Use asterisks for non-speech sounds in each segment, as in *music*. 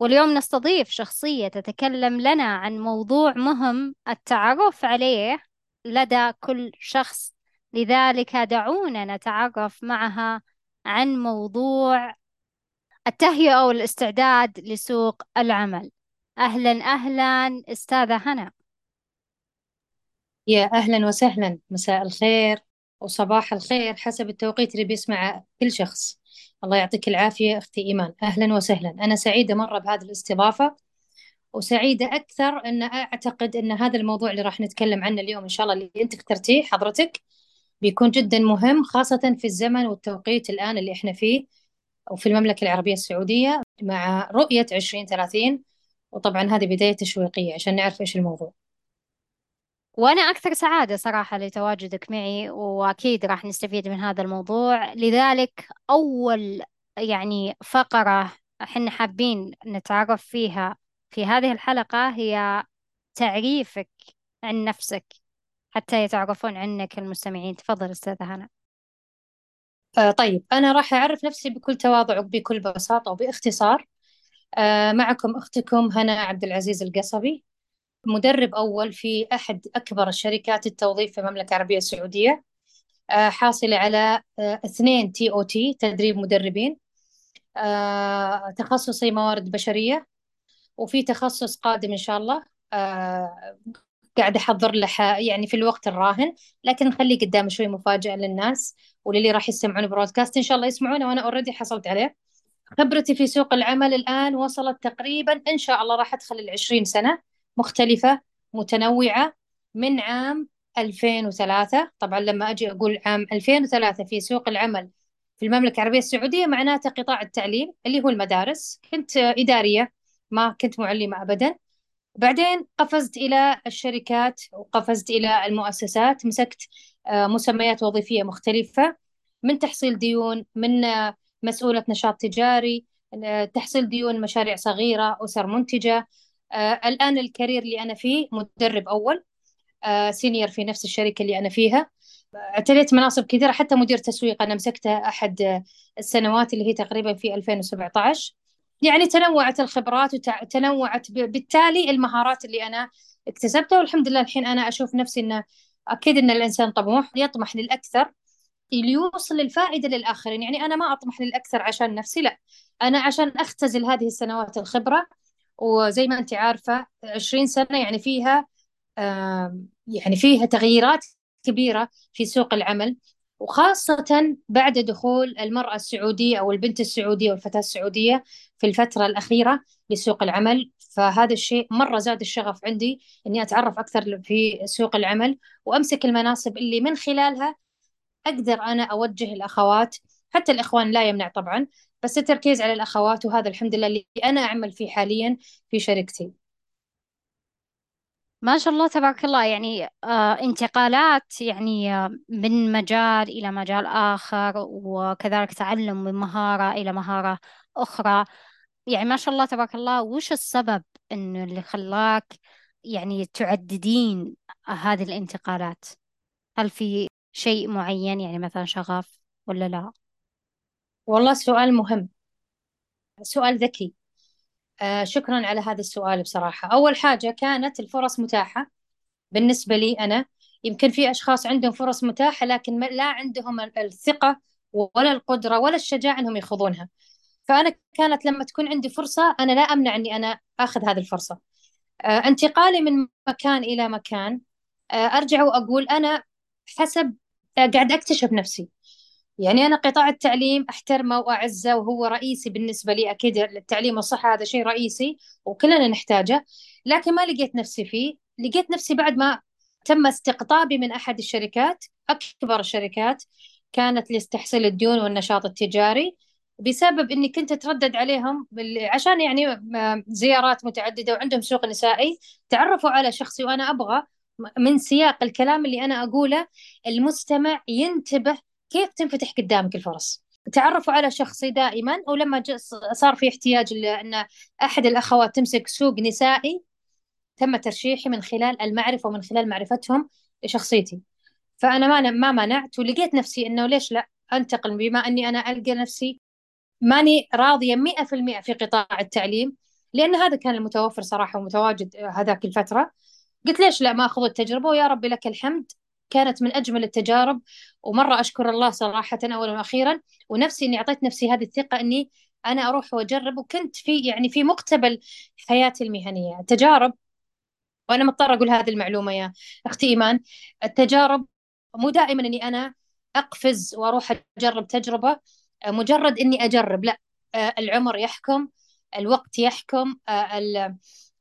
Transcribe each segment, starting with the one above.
واليوم نستضيف شخصية تتكلم لنا عن موضوع مهم التعرف عليه لدى كل شخص. لذلك دعونا نتعرف معها عن موضوع التهيئة والاستعداد لسوق العمل. أهلا أهلا أستاذة هنا. يا أهلا وسهلا. مساء الخير وصباح الخير حسب التوقيت اللي بيسمع كل شخص. الله يعطيك العافية أختي إيمان. أهلا وسهلا. أنا سعيدة مرة بهذه الاستضافة وسعيدة أكثر أن أعتقد أن هذا الموضوع اللي راح نتكلم عنه اليوم إن شاء الله اللي أنت اخترتيه حضرتك بيكون جدا مهم خاصة في الزمن والتوقيت الآن اللي إحنا فيه وفي المملكة العربية السعودية مع رؤية 2030 وطبعا هذه بداية تشويقية عشان نعرف إيش الموضوع. وأنا أكثر سعادة صراحة لتواجدك معي وأكيد راح نستفيد من هذا الموضوع. لذلك أول يعني فقرة إحنا حابين نتعرف فيها في هذه الحلقة هي تعريفك عن نفسك حتى يتعرفون عنك المستمعين. تفضل أستاذة هنا. آه طيب أنا راح أعرف نفسي بكل تواضع وبكل بساطة وباختصار. آه معكم أختكم هنا عبد العزيز القصبي. مدرب أول في أحد أكبر الشركات التوظيف في المملكة العربية السعودية آه حاصلة على آه اثنين TOT تدريب مدربين آه تخصصي موارد بشرية وفي تخصص قادم إن شاء الله قاعدة أحضر له يعني في الوقت الراهن لكن نخليه قدام شوي مفاجأة للناس وللي راح يسمعون broadcast إن شاء الله يسمعونه وأنا already حصلت عليه. خبرتي في سوق العمل الآن وصلت تقريبا إن شاء الله راح أدخل العشرين سنة. مختلفة متنوعة من عام 2003 طبعا لما أجي أقول عام 2003 في سوق العمل في المملكة العربية السعودية معناته قطاع التعليم اللي هو المدارس. كنت إدارية ما كنت معلمة أبدا. بعدين قفزت إلى الشركات وقفزت إلى المؤسسات مسكت مسميات وظيفية مختلفة من تحصيل ديون من مسؤولة نشاط تجاري تحصيل ديون مشاريع صغيرة أسر منتجة. الآن ال career اللي أنا فيه مدرب أول senior في نفس الشركة اللي أنا فيها. اعتليت مناصب كثيرة حتى مدير تسويق أنا مسكتها أحد السنوات اللي هي تقريبا في 2017 يعني تنوعت الخبرات وتنوعت بالتالي المهارات اللي أنا اكتسبتها والحمد لله الحين أنا أشوف نفسي أنه أكيد أن الإنسان طموح يطمح للأكثر ليوصل الفائدة للآخرين. يعني أنا ما أطمح للأكثر عشان نفسي لا. أنا عشان أختزل هذه السنوات الخبرة وزي ما أنت عارفة 20 سنة يعني فيها يعني فيها تغييرات كبيرة في سوق العمل وخاصة بعد دخول المرأة السعودية أو البنت السعودية والفتاة السعودية في الفترة الأخيرة لسوق العمل. فهذا الشيء مرة زاد الشغف عندي إني أتعرف أكثر في سوق العمل وأمسك المناصب اللي من خلالها أقدر أنا أوجه الأخوات حتى الإخوان لا يمنع طبعا بس التركيز على الأخوات وهذا الحمد لله اللي أنا أعمل فيه حاليا في شركتي. ما شاء الله تبارك الله. يعني آه انتقالات يعني آه من مجال إلى مجال آخر وكذلك تعلم من مهارة إلى مهارة أخرى. يعني ما شاء الله تبارك الله. وش السبب إنه اللي خلاك يعني تعددين هذه الانتقالات؟ هل في شيء معين؟ يعني مثلا شغف ولا لا؟ والله سؤال مهم. سؤال ذكي. آه شكرا على هذا السؤال بصراحة. أول حاجة كانت الفرص متاحة بالنسبة لي أنا. يمكن في أشخاص عندهم فرص متاحة لكن لا عندهم الثقة ولا القدرة ولا الشجاعة أنهم يخوضونها. فأنا كانت لما تكون عندي فرصة أنا لا أمنع أني أنا أخذ هذه الفرصة. آه انتقالي من مكان إلى مكان. آه أرجع وأقول أنا حسب قاعد أكتشف نفسي. يعني أنا قطاع التعليم أحترمه وأعزه وهو رئيسي بالنسبة لي أكيد التعليم والصحة هذا شيء رئيسي وكلنا نحتاجه لكن ما لقيت نفسي فيه. لقيت نفسي بعد ما تم استقطابي من أحد الشركات أكبر الشركات كانت لاستحصيل الديون والنشاط التجاري بسبب إني كنت أتردد عليهم عشان يعني زيارات متعددة وعندهم سوق نسائي تعرفوا على شخصي وأنا أبغى من سياق الكلام اللي أنا أقوله المستمع ينتبه كيف تنفتح قدامك الفرص؟ تعرفوا على شخصي دائما ولما صار في احتياج لأن أحد الأخوات تمسك سوق نسائي تم ترشيحي من خلال المعرفة ومن خلال معرفتهم لشخصيتي فأنا ما ما منعت ولقيت نفسي إنه ليش لا؟ أنتقل بما أني أنا ألقى نفسي ماني راضية مئة في المئة في قطاع التعليم لأن هذا كان المتوفر صراحة ومتواجد هذاك الفترة. قلت ليش لا؟ ما أخذ التجربة ويا ربي لك الحمد. كانت من أجمل التجارب. ومرة أشكر الله صراحة أولا وأخيرا ونفسي إني أعطيت نفسي هذه الثقة إني أنا أروح وأجرب. وكنت في يعني في مقتبل حياتي المهنية. التجارب وأنا مضطرة أقول هذه المعلومة يا أختي إيمان. التجارب مو دائما إني أنا أقفز وأروح أجرب تجربة مجرد إني أجرب. لا العمر يحكم الوقت يحكم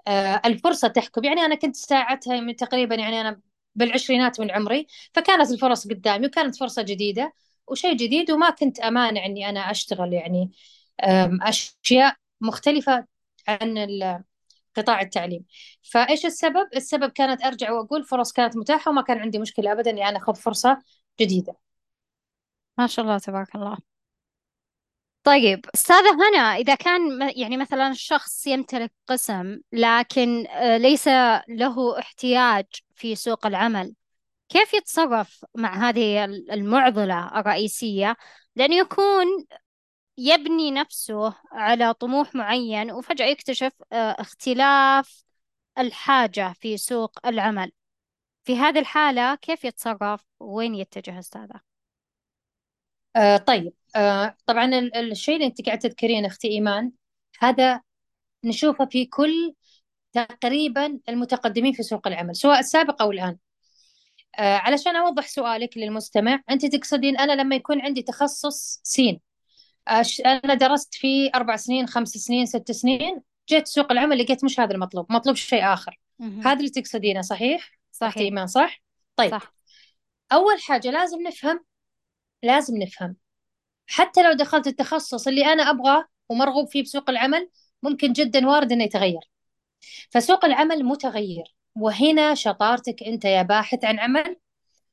آه، الفرصة تحكم. يعني أنا كنت ساعتها من تقريبا يعني أنا بالعشرينات من عمري فكانت الفرص قدامي وكانت فرصة جديدة وشيء جديد وما كنت أمانع إني أنا أشتغل يعني أشياء مختلفة عن قطاع التعليم. فإيش السبب؟ السبب كانت أرجع وأقول فرص كانت متاحة وما كان عندي مشكلة أبدا إني أنا أخذ فرصة جديدة. ما شاء الله تبارك الله. طيب أستاذة هنا إذا كان يعني مثلا الشخص يمتلك قسم لكن آه، ليس له احتياج في سوق العمل كيف يتصرف مع هذه المعضلة الرئيسية؟ لأنه يكون يبني نفسه على طموح معين وفجأة يكتشف آه، اختلاف الحاجة في سوق العمل. في هذه الحالة كيف يتصرف؟ وين يتجه أستاذة؟ آه طيب آه طبعا الشيء اللي أنت قاعدة تذكرين أختي إيمان هذا نشوفه في كل تقريبا المتقدمين في سوق العمل سواء السابق أو الآن. آه علشان أوضح سؤالك للمستمع أنت تقصدين أنا لما يكون عندي تخصص سين. أنا درست فيه أربع سنين خمس سنين ست سنين جيت سوق العمل لقيت مش هذا المطلوب مطلوب شيء آخر. هذا اللي تقصدينه صحيح؟ صحيح. إيمان صح؟ طيب. صح. أول حاجة لازم نفهم لازم نفهم حتى لو دخلت التخصص اللي أنا أبغاه ومرغوب فيه بسوق العمل ممكن جدا وارد إنه يتغير. فسوق العمل متغير وهنا شطارتك أنت يا باحث عن عمل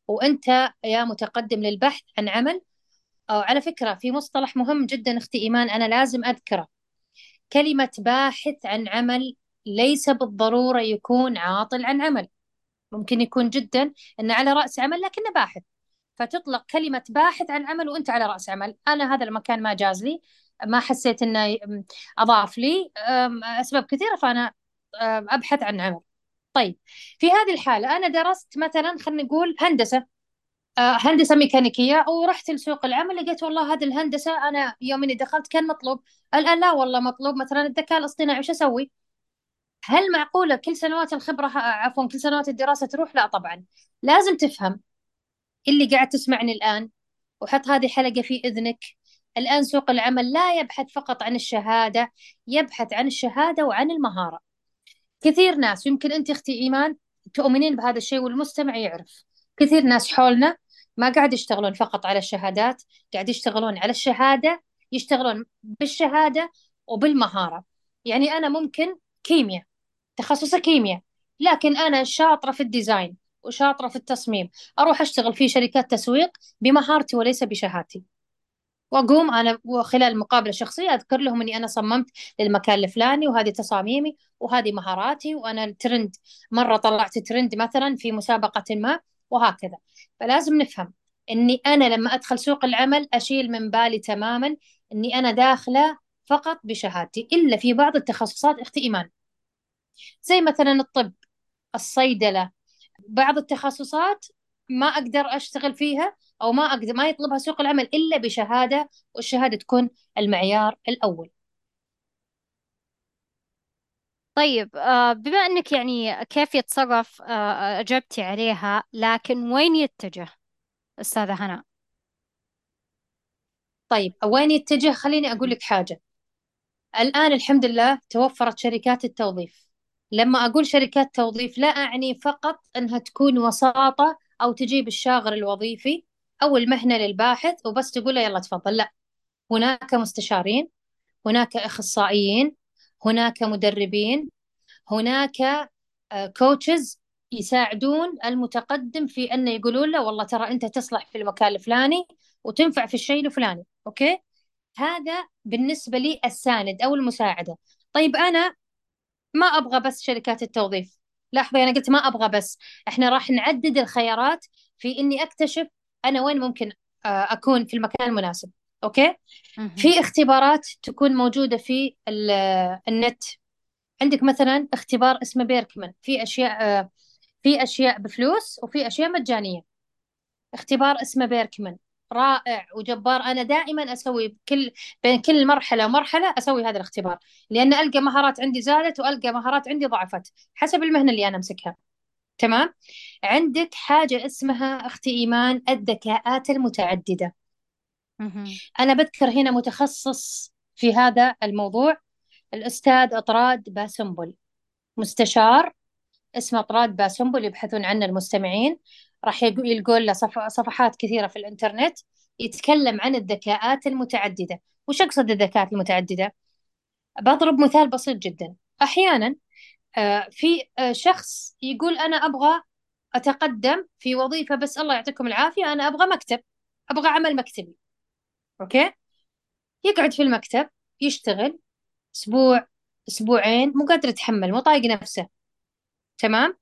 وأنت يا متقدم للبحث عن عمل. أو على فكرة في مصطلح مهم جدا أختي إيمان أنا لازم أذكره. كلمة باحث عن عمل ليس بالضرورة يكون عاطل عن عمل. ممكن يكون جدا أنه على رأس عمل لكنه باحث. فتطلق كلمة باحث عن عمل وأنت على رأس عمل. أنا هذا المكان ما جاز لي ما حسيت أنه أضاف لي. أسباب كثيرة فأنا أبحث عن عمل. طيب في هذه الحالة أنا درست مثلا خلينا نقول هندسة هندسة ميكانيكية ورحت لسوق العمل لقيت والله هذه الهندسة أنا يوم إني دخلت كان مطلوب. الآن لا والله مطلوب مثلا الذكاء الاصطناعي وش أسوي؟ هل معقولة كل سنوات الخبرة عفوا كل سنوات الدراسة تروح؟ لا طبعا. لازم تفهم اللي قاعد تسمعني الآن. وحط هذه حلقة في إذنك. الآن سوق العمل لا يبحث فقط عن الشهادة يبحث عن الشهادة وعن المهارة. كثير ناس يمكن أنت أختي إيمان تؤمنين بهذا الشيء والمستمع يعرف. كثير ناس حولنا ما قاعد يشتغلون فقط على الشهادات قاعد يشتغلون على الشهادة يشتغلون بالشهادة وبالمهارة. يعني أنا ممكن كيمياء تخصص كيمياء لكن أنا شاطرة في ال design. وشاطرة في التصميم. أروح أشتغل في شركات تسويق بمهارتي وليس بشهادتي. وأقوم أنا خلال مقابله شخصيه أذكر لهم إني أنا صممت للمكان الفلاني وهذه تصاميمي وهذه مهاراتي وأنا الترند مرة طلعت ترند مثلا في مسابقة ما وهكذا. فلازم نفهم إني أنا لما أدخل سوق العمل أشيل من بالي تماما إني أنا داخلة فقط بشهادتي إلا في بعض التخصصات أختي ايمان زي مثلا الطب الصيدلة بعض التخصصات ما أقدر أشتغل فيها أو ما أقدر ما يطلبها سوق العمل إلا بشهادة والشهادة تكون المعيار الأول. طيب آه، بما إنك يعني كيف يتصرف آه، أجبتي عليها لكن وين يتجه أستاذة هنا طيب وين يتجه؟ خليني أقول لك حاجة. الآن الحمد لله توفرت شركات التوظيف. لما أقول شركات توظيف لا أعني فقط أنها تكون وساطة أو تجيب الشاغر الوظيفي أو المهنة للباحث وبس تقول له يلا تفضل. لا هناك مستشارين هناك أخصائيين هناك مدربين هناك كوتشز يساعدون المتقدم في أنه يقولون له والله ترى أنت تصلح في المكان الفلاني وتنفع في الشيء الفلاني. okay؟ هذا بالنسبة لي السند أو المساعدة. طيب أنا ما أبغى بس شركات التوظيف. لاحظي أنا قلت ما أبغى بس. إحنا راح نعدد الخيارات في إني أكتشف أنا وين ممكن آه، أكون في المكان المناسب. okay؟ في اختبارات تكون موجودة في النت. عندك مثلا اختبار اسمه Birkman في أشياء آه، في أشياء بفلوس وفي أشياء مجانية. اختبار اسمه بيركمان رائع وجبار. أنا دائما أسوي كل بين كل مرحلة ومرحلة أسوي هذا الاختبار لأن ألقى مهارات عندي زادت وألقى مهارات عندي ضعفت حسب المهنة اللي أنا أمسكها. تمام؟ عندك حاجة اسمها أختي إيمان الذكاءات المتعددة. أنا بذكر هنا متخصص في هذا الموضوع الأستاذ أطراد باسنبل. مستشار اسمه أطراد باسنبل يبحثون عنه المستمعين. راح يلقون له صفحات كثيرة في الإنترنت يتكلم عن الذكاءات المتعددة. وش أقصد الذكاءات المتعددة؟ بضرب مثال بسيط جدا. أحيانا آه، في آه، شخص يقول أنا أبغى أتقدم في وظيفة بس الله يعطيكم العافية أنا أبغى مكتب أبغى عمل مكتبي. أوكي؟ يقعد في المكتب يشتغل أسبوع أسبوعين مو قادر يتحمل مو طايق نفسه. تمام؟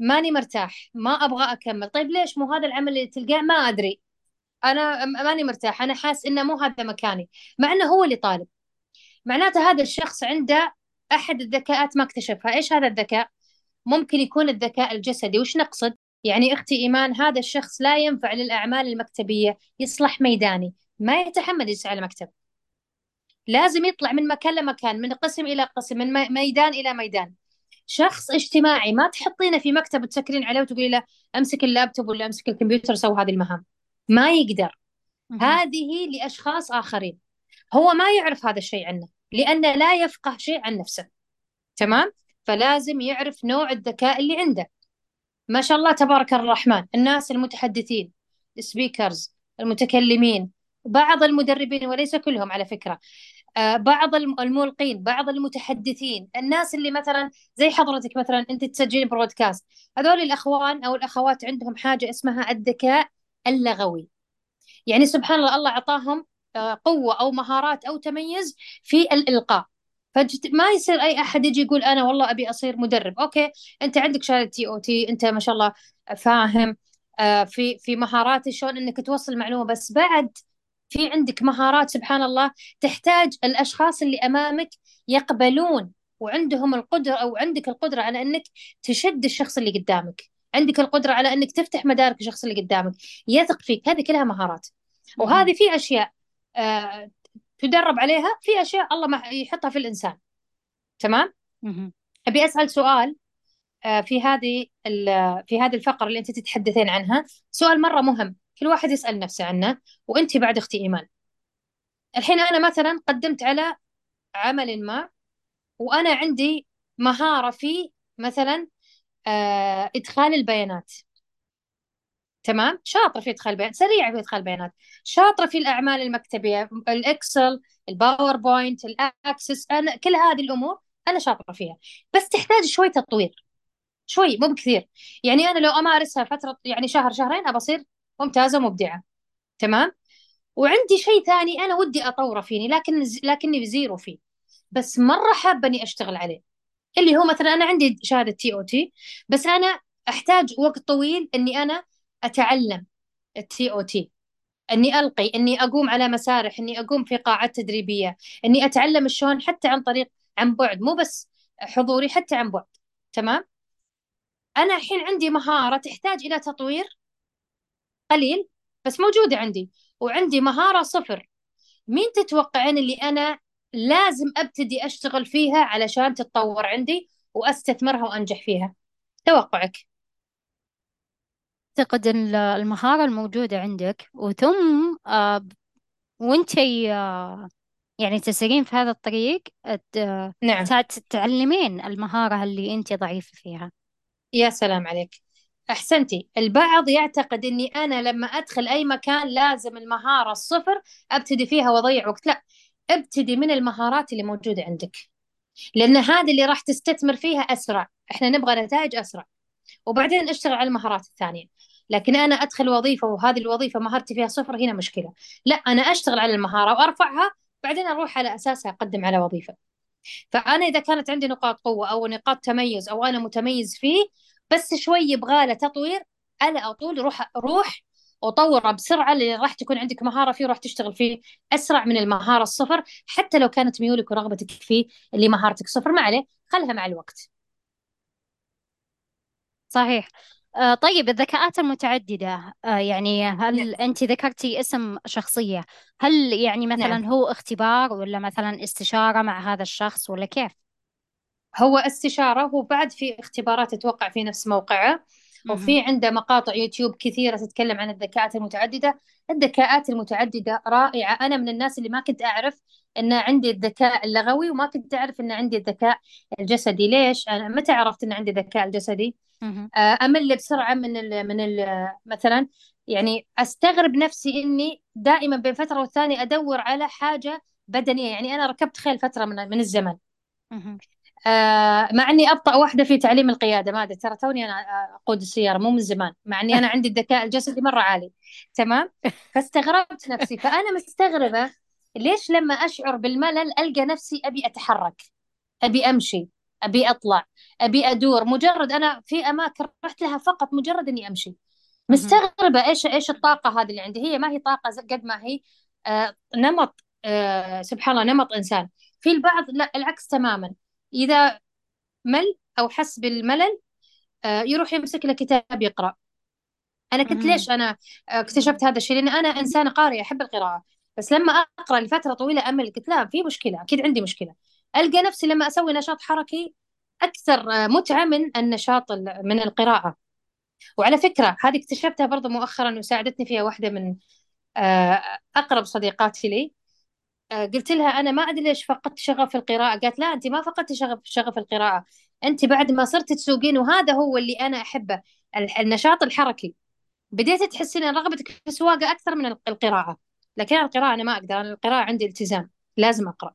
ماني مرتاح ما أبغى أكمل. طيب ليش؟ مو هذا العمل اللي تلقاه؟ ما أدري. أنا ماني مرتاح. أنا حاس إنه مو هذا مكاني. مع إنه هو اللي طالب. معناته هذا الشخص عنده أحد الذكاءات ما اكتشفها. إيش هذا الذكاء؟ ممكن يكون الذكاء الجسدي. وش نقصد؟ يعني أختي إيمان هذا الشخص لا ينفع للأعمال المكتبية. يصلح ميداني. ما يتحمل يجلس على مكتب لازم يطلع من مكان لمكان من قسم إلى قسم من ميدان إلى ميدان. شخص اجتماعي ما تحطينه في مكتب تسكرين عليه وتقولي له أمسك اللابتوب ولا أمسك الكمبيوتر سوي هذه المهام. ما يقدر. هذه لأشخاص آخرين. هو ما يعرف هذا الشيء عنه لأنه لا يفقه شيء عن نفسه. تمام؟ فلازم يعرف نوع الذكاء اللي عنده. ما شاء الله تبارك الرحمن الناس المتحدثين ال speakers المتكلمين بعض المدربين وليس كلهم على فكرة. بعض الملقين بعض المتحدثين الناس اللي مثلا زي حضرتك مثلا أنت تسجلين broadcast هذول الأخوان أو الأخوات عندهم حاجة اسمها الذكاء اللغوي. يعني سبحان الله الله أعطاهم آه، قوة أو مهارات أو تميز في الإلقاء. فما يصير أي أحد يجي يقول أنا والله أبي أصير مدرب. okay أنت عندك شهادة تي أو تي أنت ما شاء الله فاهم آه، في في مهارات شلون إنك توصل معلومة. بس بعد في عندك مهارات سبحان الله تحتاج الأشخاص اللي أمامك يقبلون وعندهم القدرة أو عندك القدرة على أنك تشد الشخص اللي قدامك. عندك القدرة على أنك تفتح مدارك الشخص اللي قدامك. يثق فيك. هذه كلها مهارات. وهذه في أشياء آه تدرب عليها في أشياء الله ما يحطها في الإنسان. تمام؟ أبي أسأل سؤال آه في هذه في هذه الفقرة اللي أنت تتحدثين عنها. سؤال مرة مهم. كل واحد يسأل نفسه عنه وأنت بعد أختي إيمان الحين أنا مثلا قدمت على عمل ما وأنا عندي مهارة في مثلا آه إدخال البيانات. تمام؟ شاطرة في إدخال البيانات سريعة في إدخال البيانات. شاطرة في الأعمال المكتبية الإكسل ال PowerPoint ال Access أنا كل هذه الأمور أنا شاطرة فيها. بس تحتاج شوي تطوير شوي مو بكثير. يعني أنا لو أمارسها فترة يعني شهر شهرين أبى أصير ممتازة مبدعة تمام؟ وعندي شيء ثاني أنا ودي أطوره فيني لكن لكني zero فيه. بس مرة حابة إني أشتغل عليه. اللي هو مثلا أنا عندي شهادة TOT بس أنا أحتاج وقت طويل إني أنا أتعلم التي أو تي إني ألقي إني أقوم على مسارح إني أقوم في قاعات تدريبية إني أتعلم شلون حتى عن طريق عن بعد مو بس حضوري حتى عن بعد. تمام؟ أنا الحين عندي مهارة تحتاج إلى تطوير قليل بس موجودة عندي. وعندي مهارة صفر. مين تتوقعين اللي أنا لازم أبتدي أشتغل فيها علشان تتطور عندي وأستثمرها وأنجح فيها؟ توقعك. أعتقد المهارة الموجودة عندك وثم آه وانتي آه يعني تسيرين في هذا الطريق نعم. تتعلمين المهارة اللي أنت ضعيفة فيها. يا سلام عليك. أحسنتي. البعض يعتقد أني أنا لما أدخل أي مكان لازم المهارة الصفر أبتدي فيها وأضيع وقت. لا أبتدي من المهارات اللي موجودة عندك لأن هذه اللي راح تستثمر فيها أسرع. إحنا نبغى نتائج أسرع وبعدين أشتغل على المهارات الثانية. لكن أنا أدخل وظيفة وهذه الوظيفة مهارتي فيها صفر هنا مشكلة. لا أنا أشتغل على المهارة وأرفعها بعدين أروح على أساسها أقدم على وظيفة. فأنا إذا كانت عندي نقاط قوة أو نقاط تميز أو أنا متميز فيه بس شوي يبغى له تطوير على طول روح روح وطوره بسرعة اللي راح تكون عندك مهارة فيه وراح تشتغل فيه أسرع من المهارة الصفر حتى لو كانت ميولك ورغبتك فيه اللي مهارتك صفر ما عليه خلها مع الوقت. صحيح. آه طيب الذكاءات المتعددة آه يعني هل نعم. أنت ذكرتي اسم شخصية؟ هل يعني نعم. مثلا هو اختبار ولا مثلا استشارة مع هذا الشخص ولا كيف؟ هو استشارة وبعد في اختبارات تتوقع في نفس موقعه. وفي عنده مقاطع يوتيوب كثيرة تتكلم عن الذكاءات المتعددة الذكاءات المتعددة رائعة أنا من الناس اللي ما كنت أعرف أن عندي الذكاء اللغوي وما كنت أعرف أن عندي الذكاء الجسدي ليش؟ أنا متى عرفت أن عندي الذكاء الجسدي؟ آه، أمل بسرعة من ال من ال مثلا يعني أستغرب نفسي إني دائما بين فترة والثانية أدور على حاجة بدنية يعني أنا ركبت خيل فترة من من الزمن. آه مع إني أبطأ واحدة في تعليم القيادة ما أدري ترى توني أنا أقود السيارة مو من زمان مع إني أنا عندي الذكاء الجسدي مرة عالي. تمام؟ فاستغربت نفسي. فأنا مستغربة ليش لما أشعر بالملل ألقى نفسي أبي أتحرك أبي أمشي أبي أطلع أبي أدور. مجرد أنا في أماكن رحت لها فقط مجرد إني أمشي. مستغربة إيش إيش الطاقة هذه اللي عندي. هي ما هي طاقة قد ما هي آه نمط آه سبحان الله نمط إنسان. في البعض لا العكس تماما. إذا مل أو حس بالملل آه يروح يمسك له كتاب يقرأ. أنا كنت. ليش أنا آه، اكتشفت هذا الشيء؟ لأن أنا إنسانة قارئه أحب القراءة. بس لما أقرأ لفترة طويلة أمل قلت لا في مشكلة أكيد عندي مشكلة. ألقى نفسي لما أسوي نشاط حركي أكثر آه، متعة من النشاط ال- من القراءة. وعلى فكرة هذه اكتشفتها برضو مؤخرا وساعدتني فيها واحدة من أقرب صديقاتي لي. قلت لها أنا ما أدري ليش فقدت شغف القراءة. قالت لا انت ما فقدتي شغف شغف القراءة. انت بعد ما صرت تسوقين وهذا هو اللي أنا أحبه ال- النشاط الحركي. بديت تحسين إن رغبتك في السواقة أكثر من القراءة. لكن القراءة أنا ما أقدر أنا القراءة عندي التزام لازم أقرأ.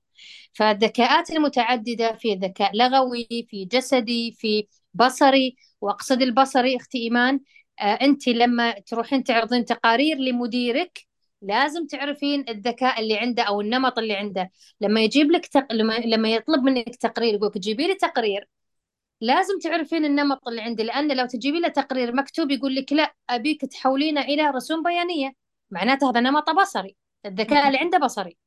فالذكاءات المتعددة في ذكاء لغوي في جسدي في بصري وأقصد البصري أختي إيمان آه انت لما تروحين تعرضين تقارير لمديرك لازم تعرفين الذكاء اللي عنده أو النمط اللي عنده. لما يجيب لك تق... لما لما يطلب منك تقرير يقولك جيبي لي تقرير لازم تعرفين النمط اللي عندي. لأن لو تجيبي له تقرير مكتوب يقول لك لا أبيك تحولينه إلى رسوم بيانية. معناته هذا نمط بصري الذكاء اللي عنده بصري.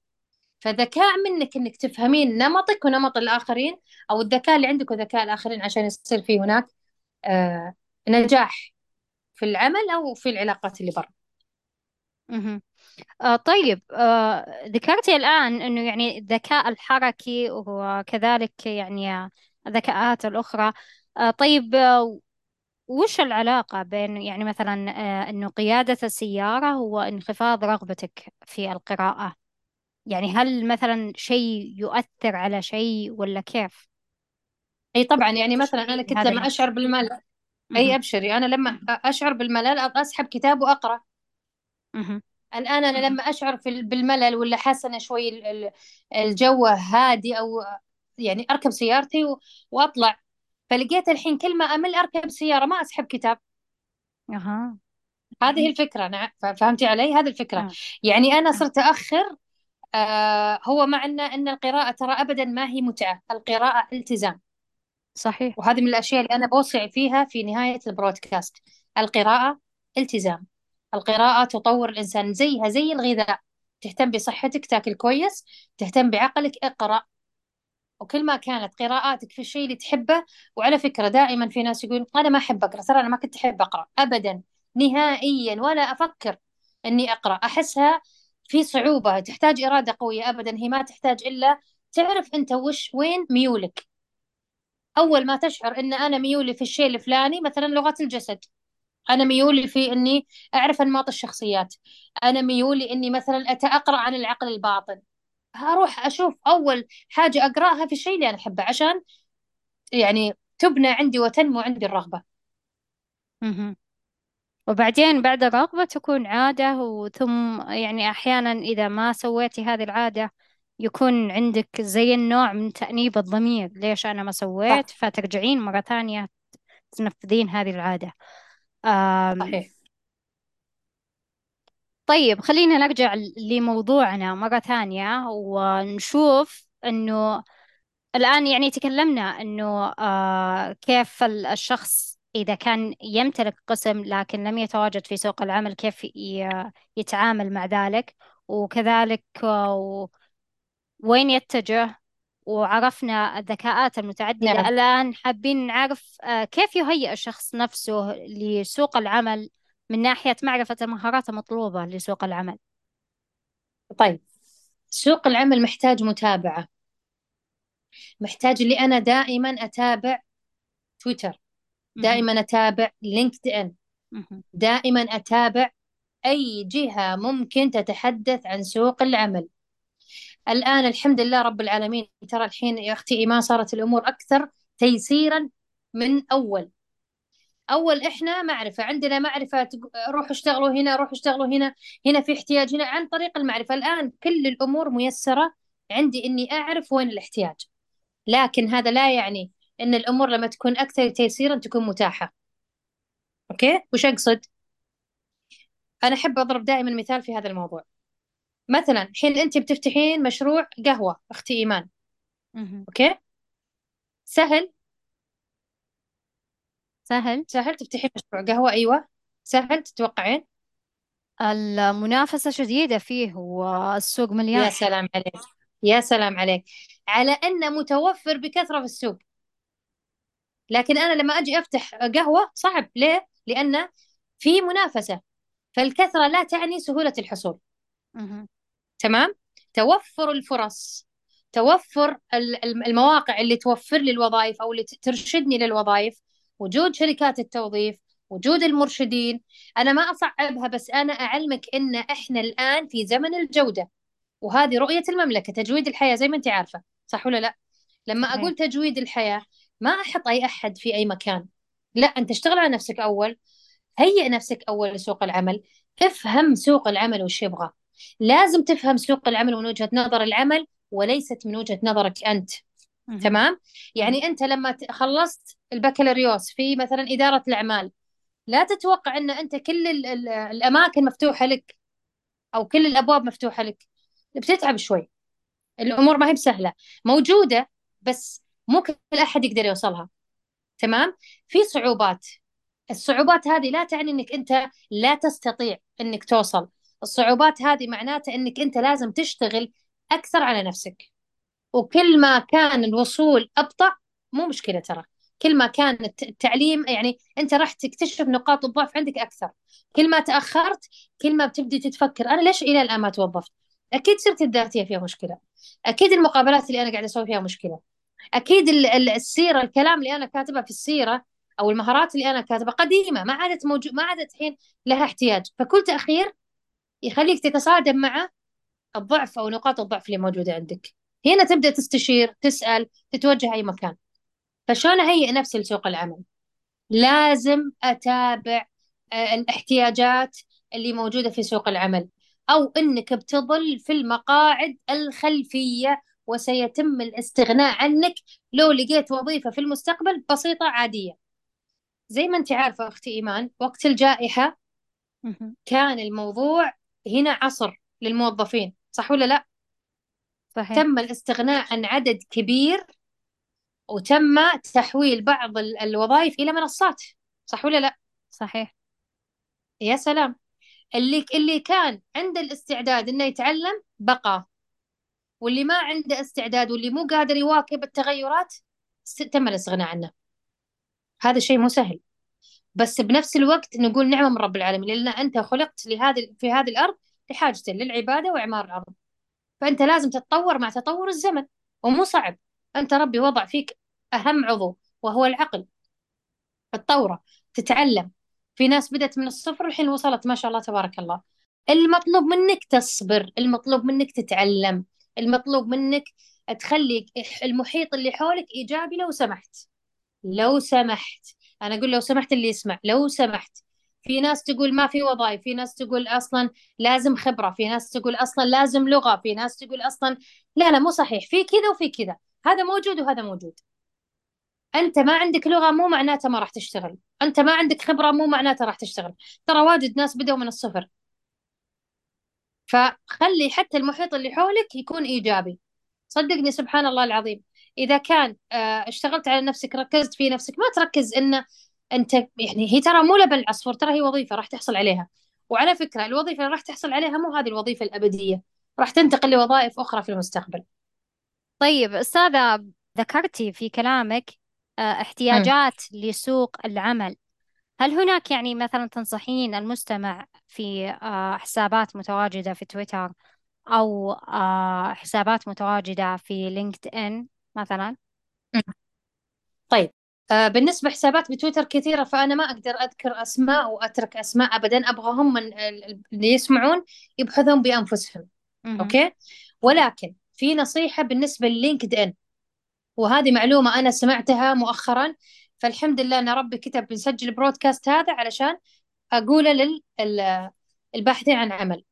فذكاء منك إنك تفهمين نمطك ونمط الآخرين أو الذكاء اللي عندك وذكاء الآخرين عشان يصير في هناك آه نجاح في العمل أو في العلاقات اللي برا. آه طيب آه ذكرتي الآن أنه يعني الذكاء الحركي وكذلك يعني الذكاءات الأخرى آه طيب آه وش العلاقة بين يعني مثلا آه أنه قيادة السيارة هو انخفاض رغبتك في القراءة يعني هل مثلا شيء يؤثر على شيء ولا كيف؟ أي طبعا يعني مثلا أنا تشعرين كنت لما؟ أشعر بالملل أي مهم. أبشري أنا لما أشعر بالملل أسحب كتاب وأقرأ مهم. الآن أنا لما أشعر في ال- بالملل ولا حاسة أنا شوي ال- ال- الجو هادي أو يعني أركب سيارتي وأطلع فلقيت الحين كل ما أمل أركب سيارة ما أسحب كتاب. أها. هذه الفكرة نعم ف- فهمتي علي؟ هذه الفكرة. آه. يعني أنا صرت أأخر آه هو معنى أن القراءة ترى أبدا ما هي متعة القراءة التزام. صحيح. وهذه من الأشياء اللي أنا بوصي فيها في نهاية البرودكاست القراءة التزام. القراءة تطور الإنسان زيها زي الغذاء. تهتم بصحتك تاكل كويس تهتم بعقلك اقرأ. وكل ما كانت قراءاتك في الشيء اللي تحبه وعلى فكرة دائما في ناس يقولون أنا ما أحب أقرأ ترى أنا ما كنت أحب أقرأ أبدا نهائيا ولا أفكر أني أقرأ. أحسها في صعوبة تحتاج إرادة قوية أبدا هي ما تحتاج إلا تعرف أنت وش وين ميولك. أول ما تشعر أن أنا ميولي في الشيء الفلاني مثلا لغة الجسد. أنا ميولي في إني أعرف أنماط الشخصيات. أنا ميولي إني مثلا أتأقرأ عن العقل الباطن. هروح أشوف أول حاجة أقرأها في الشيء اللي أنا أحبه عشان يعني تبنى عندي وتنمو عندي الرغبة. مهم. وبعدين بعد الرغبة تكون عادة وثم يعني أحيانا إذا ما سويتي هذه العادة يكون عندك زي النوع من تأنيب الضمير. ليش أنا ما صح. سويت فترجعين مرة ثانية تنفذين هذه العادة. صحيح. طيب خلينا نرجع لموضوعنا مرة ثانية ونشوف إنه الآن يعني تكلمنا إنه آه كيف الشخص إذا كان يمتلك قسم لكن لم يتواجد في سوق العمل كيف يتعامل مع ذلك؟ وكذلك آه وين يتجه؟ وعرفنا الذكاءات المتعددة. نعم. الآن حابين نعرف آه كيف يهيئ الشخص نفسه لسوق العمل من ناحية معرفة المهارات المطلوبة لسوق العمل؟ طيب سوق العمل محتاج متابعة. محتاج اللي أنا دائما أتابع تويتر دائما أتابع لينكد إن دائما أتابع أي جهة ممكن تتحدث عن سوق العمل. الآن الحمد لله رب العالمين. ترى الحين يا أختي إيمان صارت الأمور أكثر تيسيرا من أول. أول إحنا معرفة عندنا معرفة روحوا اشتغلوا هنا روحوا اشتغلوا هنا. هنا في احتياج هنا عن طريق المعرفة. الآن كل الأمور ميسرة عندي إني أعرف وين الاحتياج. لكن هذا لا يعني إن الأمور لما تكون أكثر تيسيرا تكون متاحة. okay؟ وش أقصد؟ أنا أحب أضرب دائما مثال في هذا الموضوع. مثلا الحين أنت بتفتحين مشروع قهوة أختي إيمان. okay؟ سهل؟ سهل؟ سهل تفتحين مشروع قهوة؟ أيوه. سهل تتوقعين؟ المنافسة شديدة فيه والسوق مليان. يا سلام عليك. يا سلام عليك. على أنه متوفر بكثرة في السوق. لكن أنا لما أجي أفتح قهوة صعب. ليه؟ لأن في منافسة. فالكثرة لا تعني سهولة الحصول. تمام؟ توفر الفرص توفر المواقع اللي توفر لي الوظائف أو اللي ترشدني للوظائف. وجود شركات التوظيف وجود المرشدين. أنا ما أصعبها بس أنا أعلمك إن إحنا الآن في زمن الجودة. وهذه رؤية المملكة تجويد الحياة زي ما أنت عارفة صح ولا لا؟ لما. أقول تجويد الحياة ما أحط أي أحد في أي مكان. لا أنت اشتغل على نفسك أول هيئ نفسك أول لسوق العمل افهم سوق العمل وش يبغى. لازم تفهم سوق العمل من وجهة نظر العمل وليست من وجهة نظرك أنت. تمام؟ يعني أنت لما خلصت البكالوريوس في مثلا إدارة الأعمال لا تتوقع أن أنت كل الأماكن مفتوحة لك أو كل الأبواب مفتوحة لك. بتتعب شوي. الأمور ما هي بسهلة. موجودة بس مو كل أحد يقدر يوصلها. تمام؟ في صعوبات. الصعوبات هذه لا تعني إنك أنت لا تستطيع إنك توصل. الصعوبات هذه معناتها إنك أنت لازم تشتغل أكثر على نفسك. وكل ما كان الوصول أبطأ مو مشكلة ترى. كل ما كان التعليم يعني أنت راح تكتشف نقاط الضعف عندك أكثر. كل ما تأخرت كل ما بتبدي تتفكر أنا ليش إلى الآن ما توظفت؟ أكيد سيرتي الذاتية فيها مشكلة. أكيد المقابلات اللي أنا قاعدة أسوي فيها مشكلة. أكيد السيرة الكلام اللي أنا كاتبه في السيرة أو المهارات اللي أنا كاتبه قديمة ما عادت موجود ما عادت الحين لها احتياج. فكل تأخير يخليك تتصادم مع الضعف أو نقاط الضعف اللي موجودة عندك. هنا تبدأ تستشير تسأل تتوجه أي مكان. فشلون أهيئ نفسي لسوق العمل؟ لازم أتابع آه، الاحتياجات اللي موجودة في سوق العمل أو أنك بتظل في المقاعد الخلفية وسيتم الاستغناء عنك لو لقيت وظيفة في المستقبل بسيطة عادية. زي ما أنت عارفة أختي إيمان وقت الجائحة كان الموضوع هنا عصر للموظفين صح ولا لا؟ صحيح. تم الاستغناء عن عدد كبير وتم تحويل بعض الوظائف إلى منصات صح ولا لا؟ صحيح يا سلام اللي اللي كان عنده الاستعداد إنه يتعلم بقى واللي ما عنده استعداد واللي مو قادر يواكب التغيرات تم الاستغناء عنه هذا الشيء مو سهل بس بنفس الوقت نقول نعمة من رب العالمين لأن أنت خلقت لهذه في هذه الأرض لحاجة للعبادة وإعمار الأرض. فأنت لازم تتطور مع تطور الزمن ومو صعب. أنت ربي وضع فيك أهم عضو وهو العقل. تطوره تتعلم. في ناس بدأت من الصفر الحين وصلت ما شاء الله تبارك الله. المطلوب منك تصبر المطلوب منك تتعلم المطلوب منك تخلي المحيط اللي حولك إيجابي لو سمحت. لو سمحت. أنا أقول لو سمحت اللي يسمع لو سمحت. في ناس تقول ما في وظائف في ناس تقول أصلا لازم خبرة في ناس تقول أصلا لازم لغة في ناس تقول أصلا لا لا مو صحيح. في كذا وفي كذا. هذا موجود وهذا موجود. أنت ما عندك لغة مو معناته ما راح تشتغل. أنت ما عندك خبرة مو معناته راح تشتغل. ترى واجد ناس بدأوا من الصفر. فخلي حتى المحيط اللي حولك يكون إيجابي. صدقني سبحان الله العظيم. إذا كان آه، اشتغلت على نفسك ركزت في نفسك ما تركز ان أنت يعني هي ترى مو لبن العصفور ترى هي وظيفة راح تحصل عليها. وعلى فكرة الوظيفة اللي راح تحصل عليها مو هذه الوظيفة الأبدية راح تنتقل لوظائف أخرى في المستقبل. طيب أستاذة ذكرتي في كلامك آه، احتياجات لسوق العمل. هل هناك يعني مثلا تنصحين المستمع في آه، حسابات متواجدة في تويتر أو حسابات متواجدة في لينكد إن؟ مثلا؟ طيب آه، بالنسبة حسابات بتويتر كثيرة فأنا ما أقدر أذكر أسماء وأترك أسماء أبدا. أبغى هم من اللي يسمعون يبحثون بأنفسهم. مهم. okay؟ ولكن في نصيحة بالنسبة لل LinkedIn وهذه معلومة أنا سمعتها مؤخرا. فالحمد لله أن ربي كتب بنسجل ال broadcast هذا علشان أقوله للباحثين عن عمل.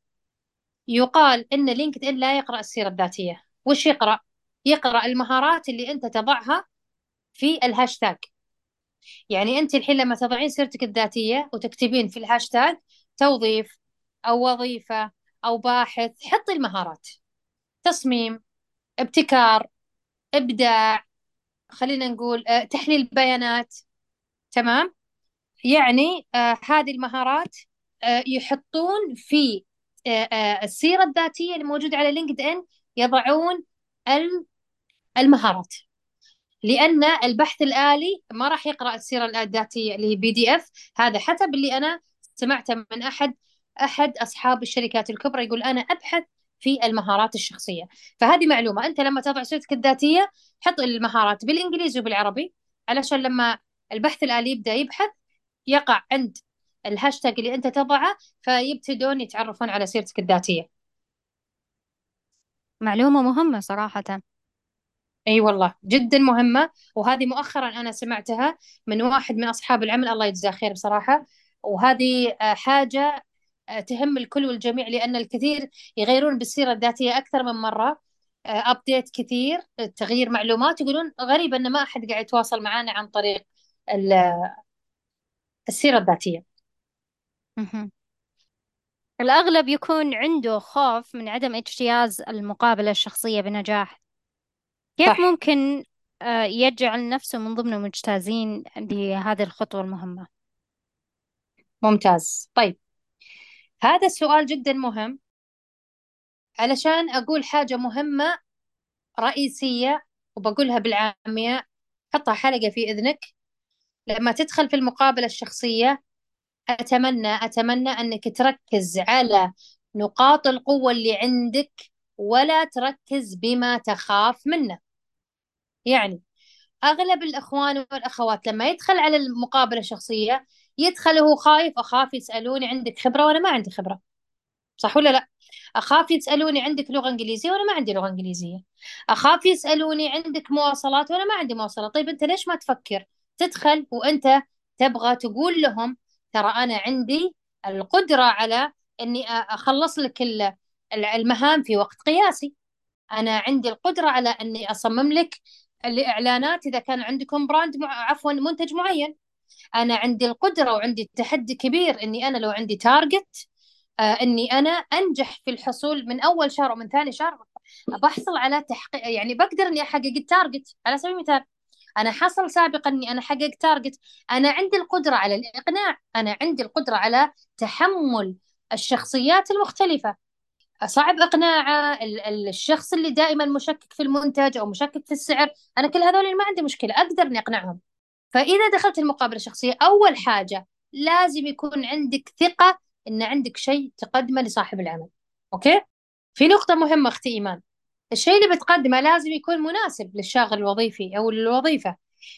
يقال إن LinkedIn لا يقرأ السيرة الذاتية. وش يقرأ؟ يقرأ المهارات اللي أنت تضعها في الهاشتاج. يعني أنت الحين لما تضعين سيرتك الذاتية وتكتبين في الهاشتاج توظيف أو وظيفة أو باحث حطي المهارات. تصميم ابتكار إبداع خلينا نقول آه، تحليل بيانات. تمام؟ يعني آه هذه المهارات آه يحطون في السيرة الذاتية اللي موجودة على LinkedIn يضعون المهارات. لأن البحث الآلي ما راح يقرأ السيرة الذاتية اللي هي PDF هذا حسب اللي أنا سمعته من أحد أحد أصحاب الشركات الكبرى يقول أنا أبحث في المهارات الشخصية. فهذه معلومة. أنت لما تضع سيرتك الذاتية حط المهارات بالإنجليزي وبالعربي علشان لما البحث الآلي يبدأ يبحث يقع عند الهاشتاج اللي أنت تضعه فيبتدون يتعرفون على سيرتك الذاتية. معلومة مهمة صراحة. إي والله جدا مهمة. وهذه مؤخرا أنا سمعتها من واحد من أصحاب العمل الله يجزاه خير بصراحة. وهذه آه، حاجة آه، تهم الكل والجميع لأن الكثير يغيرون بالسيرة الذاتية أكثر من مرة. update آه، كثير تغيير معلومات يقولون غريب إن ما أحد قاعد يتواصل معنا عن طريق السيرة الذاتية. الأغلب يكون عنده خوف من عدم اجتياز المقابلة الشخصية بنجاح. كيف صح. ممكن آه، يجعل نفسه من ضمن المجتازين لهذه الخطوة المهمة؟ ممتاز. طيب هذا السؤال جدا مهم. علشان أقول حاجة مهمة رئيسية وبقولها بالعامية حطها حلقة في إذنك. لما تدخل في المقابلة الشخصية أتمنى أتمنى أنك تركز على نقاط القوة اللي عندك ولا تركز بما تخاف منه. يعني أغلب الإخوان والأخوات لما يدخل على المقابلة الشخصية يدخل وهو خايف أخاف يسألوني عندك خبرة وأنا ما عندي خبرة. صح ولا لا؟ أخاف يسألوني عندك لغة إنجليزية وأنا ما عندي لغة إنجليزية. أخاف يسألوني عندك مواصلات وأنا ما عندي مواصلات. طيب أنت ليش ما تفكر؟ تدخل وأنت تبغى تقول لهم ترى أنا عندي القدرة على أني أخلص لك المهام في وقت قياسي. أنا عندي القدرة على أني أصمم لك الإعلانات إذا كان عندكم brand مع... عفوا منتج معين. أنا عندي القدرة وعندي تحدي كبير إني أنا لو عندي target آه إني أنا أنجح في الحصول من أول شهر ومن ثاني شهر بحصل على تحقيق يعني بقدر إني أحقق ال target على سبيل المثال. أنا حصل سابقا إني أنا حقق target. أنا عندي القدرة على الإقناع. أنا عندي القدرة على تحمل الشخصيات المختلفة. صعب إقناعه الشخص اللي دائما مشكك في المنتج أو مشكك في السعر. أنا كل هذول ما عندي مشكلة أقدر إني أقنعهم. فإذا دخلت المقابلة الشخصية أول حاجة لازم يكون عندك ثقة إن عندك شيء تقدمه لصاحب العمل. أوكي؟ في نقطة مهمة أختي إيمان. الشيء اللي بتقدمه لازم يكون مناسب للشاغل الوظيفي أو للوظيفة.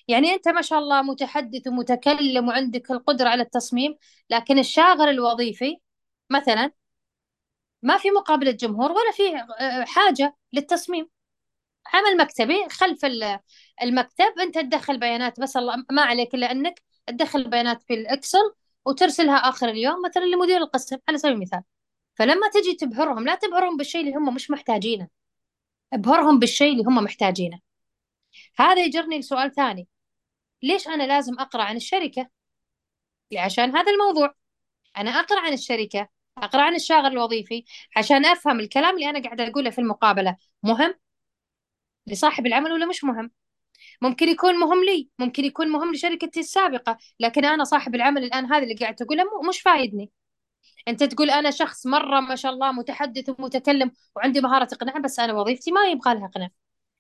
يعني أنت ما شاء الله متحدث ومتكلم وعندك القدرة على التصميم لكن الشاغل الوظيفي مثلا ما في مقابلة جمهور ولا في آه، حاجة للتصميم. عمل مكتبي خلف المكتب أنت تدخل بيانات بس الله ما عليك إلا أنك تدخل بيانات في الإكسل وترسلها آخر اليوم مثلا لمدير القسم على سبيل المثال. فلما تجي تبهرهم لا تبهرهم بالشيء اللي هم مش محتاجينه. ابهرهم بالشيء اللي هم محتاجينه. هذا يجرني لسؤال ثاني. ليش أنا لازم أقرأ عن الشركة؟ عشان هذا الموضوع. أنا أقرأ عن الشركة أقرأ عن الشاغر الوظيفي عشان أفهم الكلام اللي أنا قاعدة أقوله في المقابلة. مهم لصاحب العمل ولا مش مهم؟ ممكن يكون مهم لي ممكن يكون مهم لشركتي السابقة لكن أنا صاحب العمل الآن هذا اللي قاعد تقوله مش فايدني. أنت تقول أنا شخص مرة ما شاء الله متحدث ومتكلم وعندي مهارة إقناع بس أنا وظيفتي ما يبغى لها إقناع.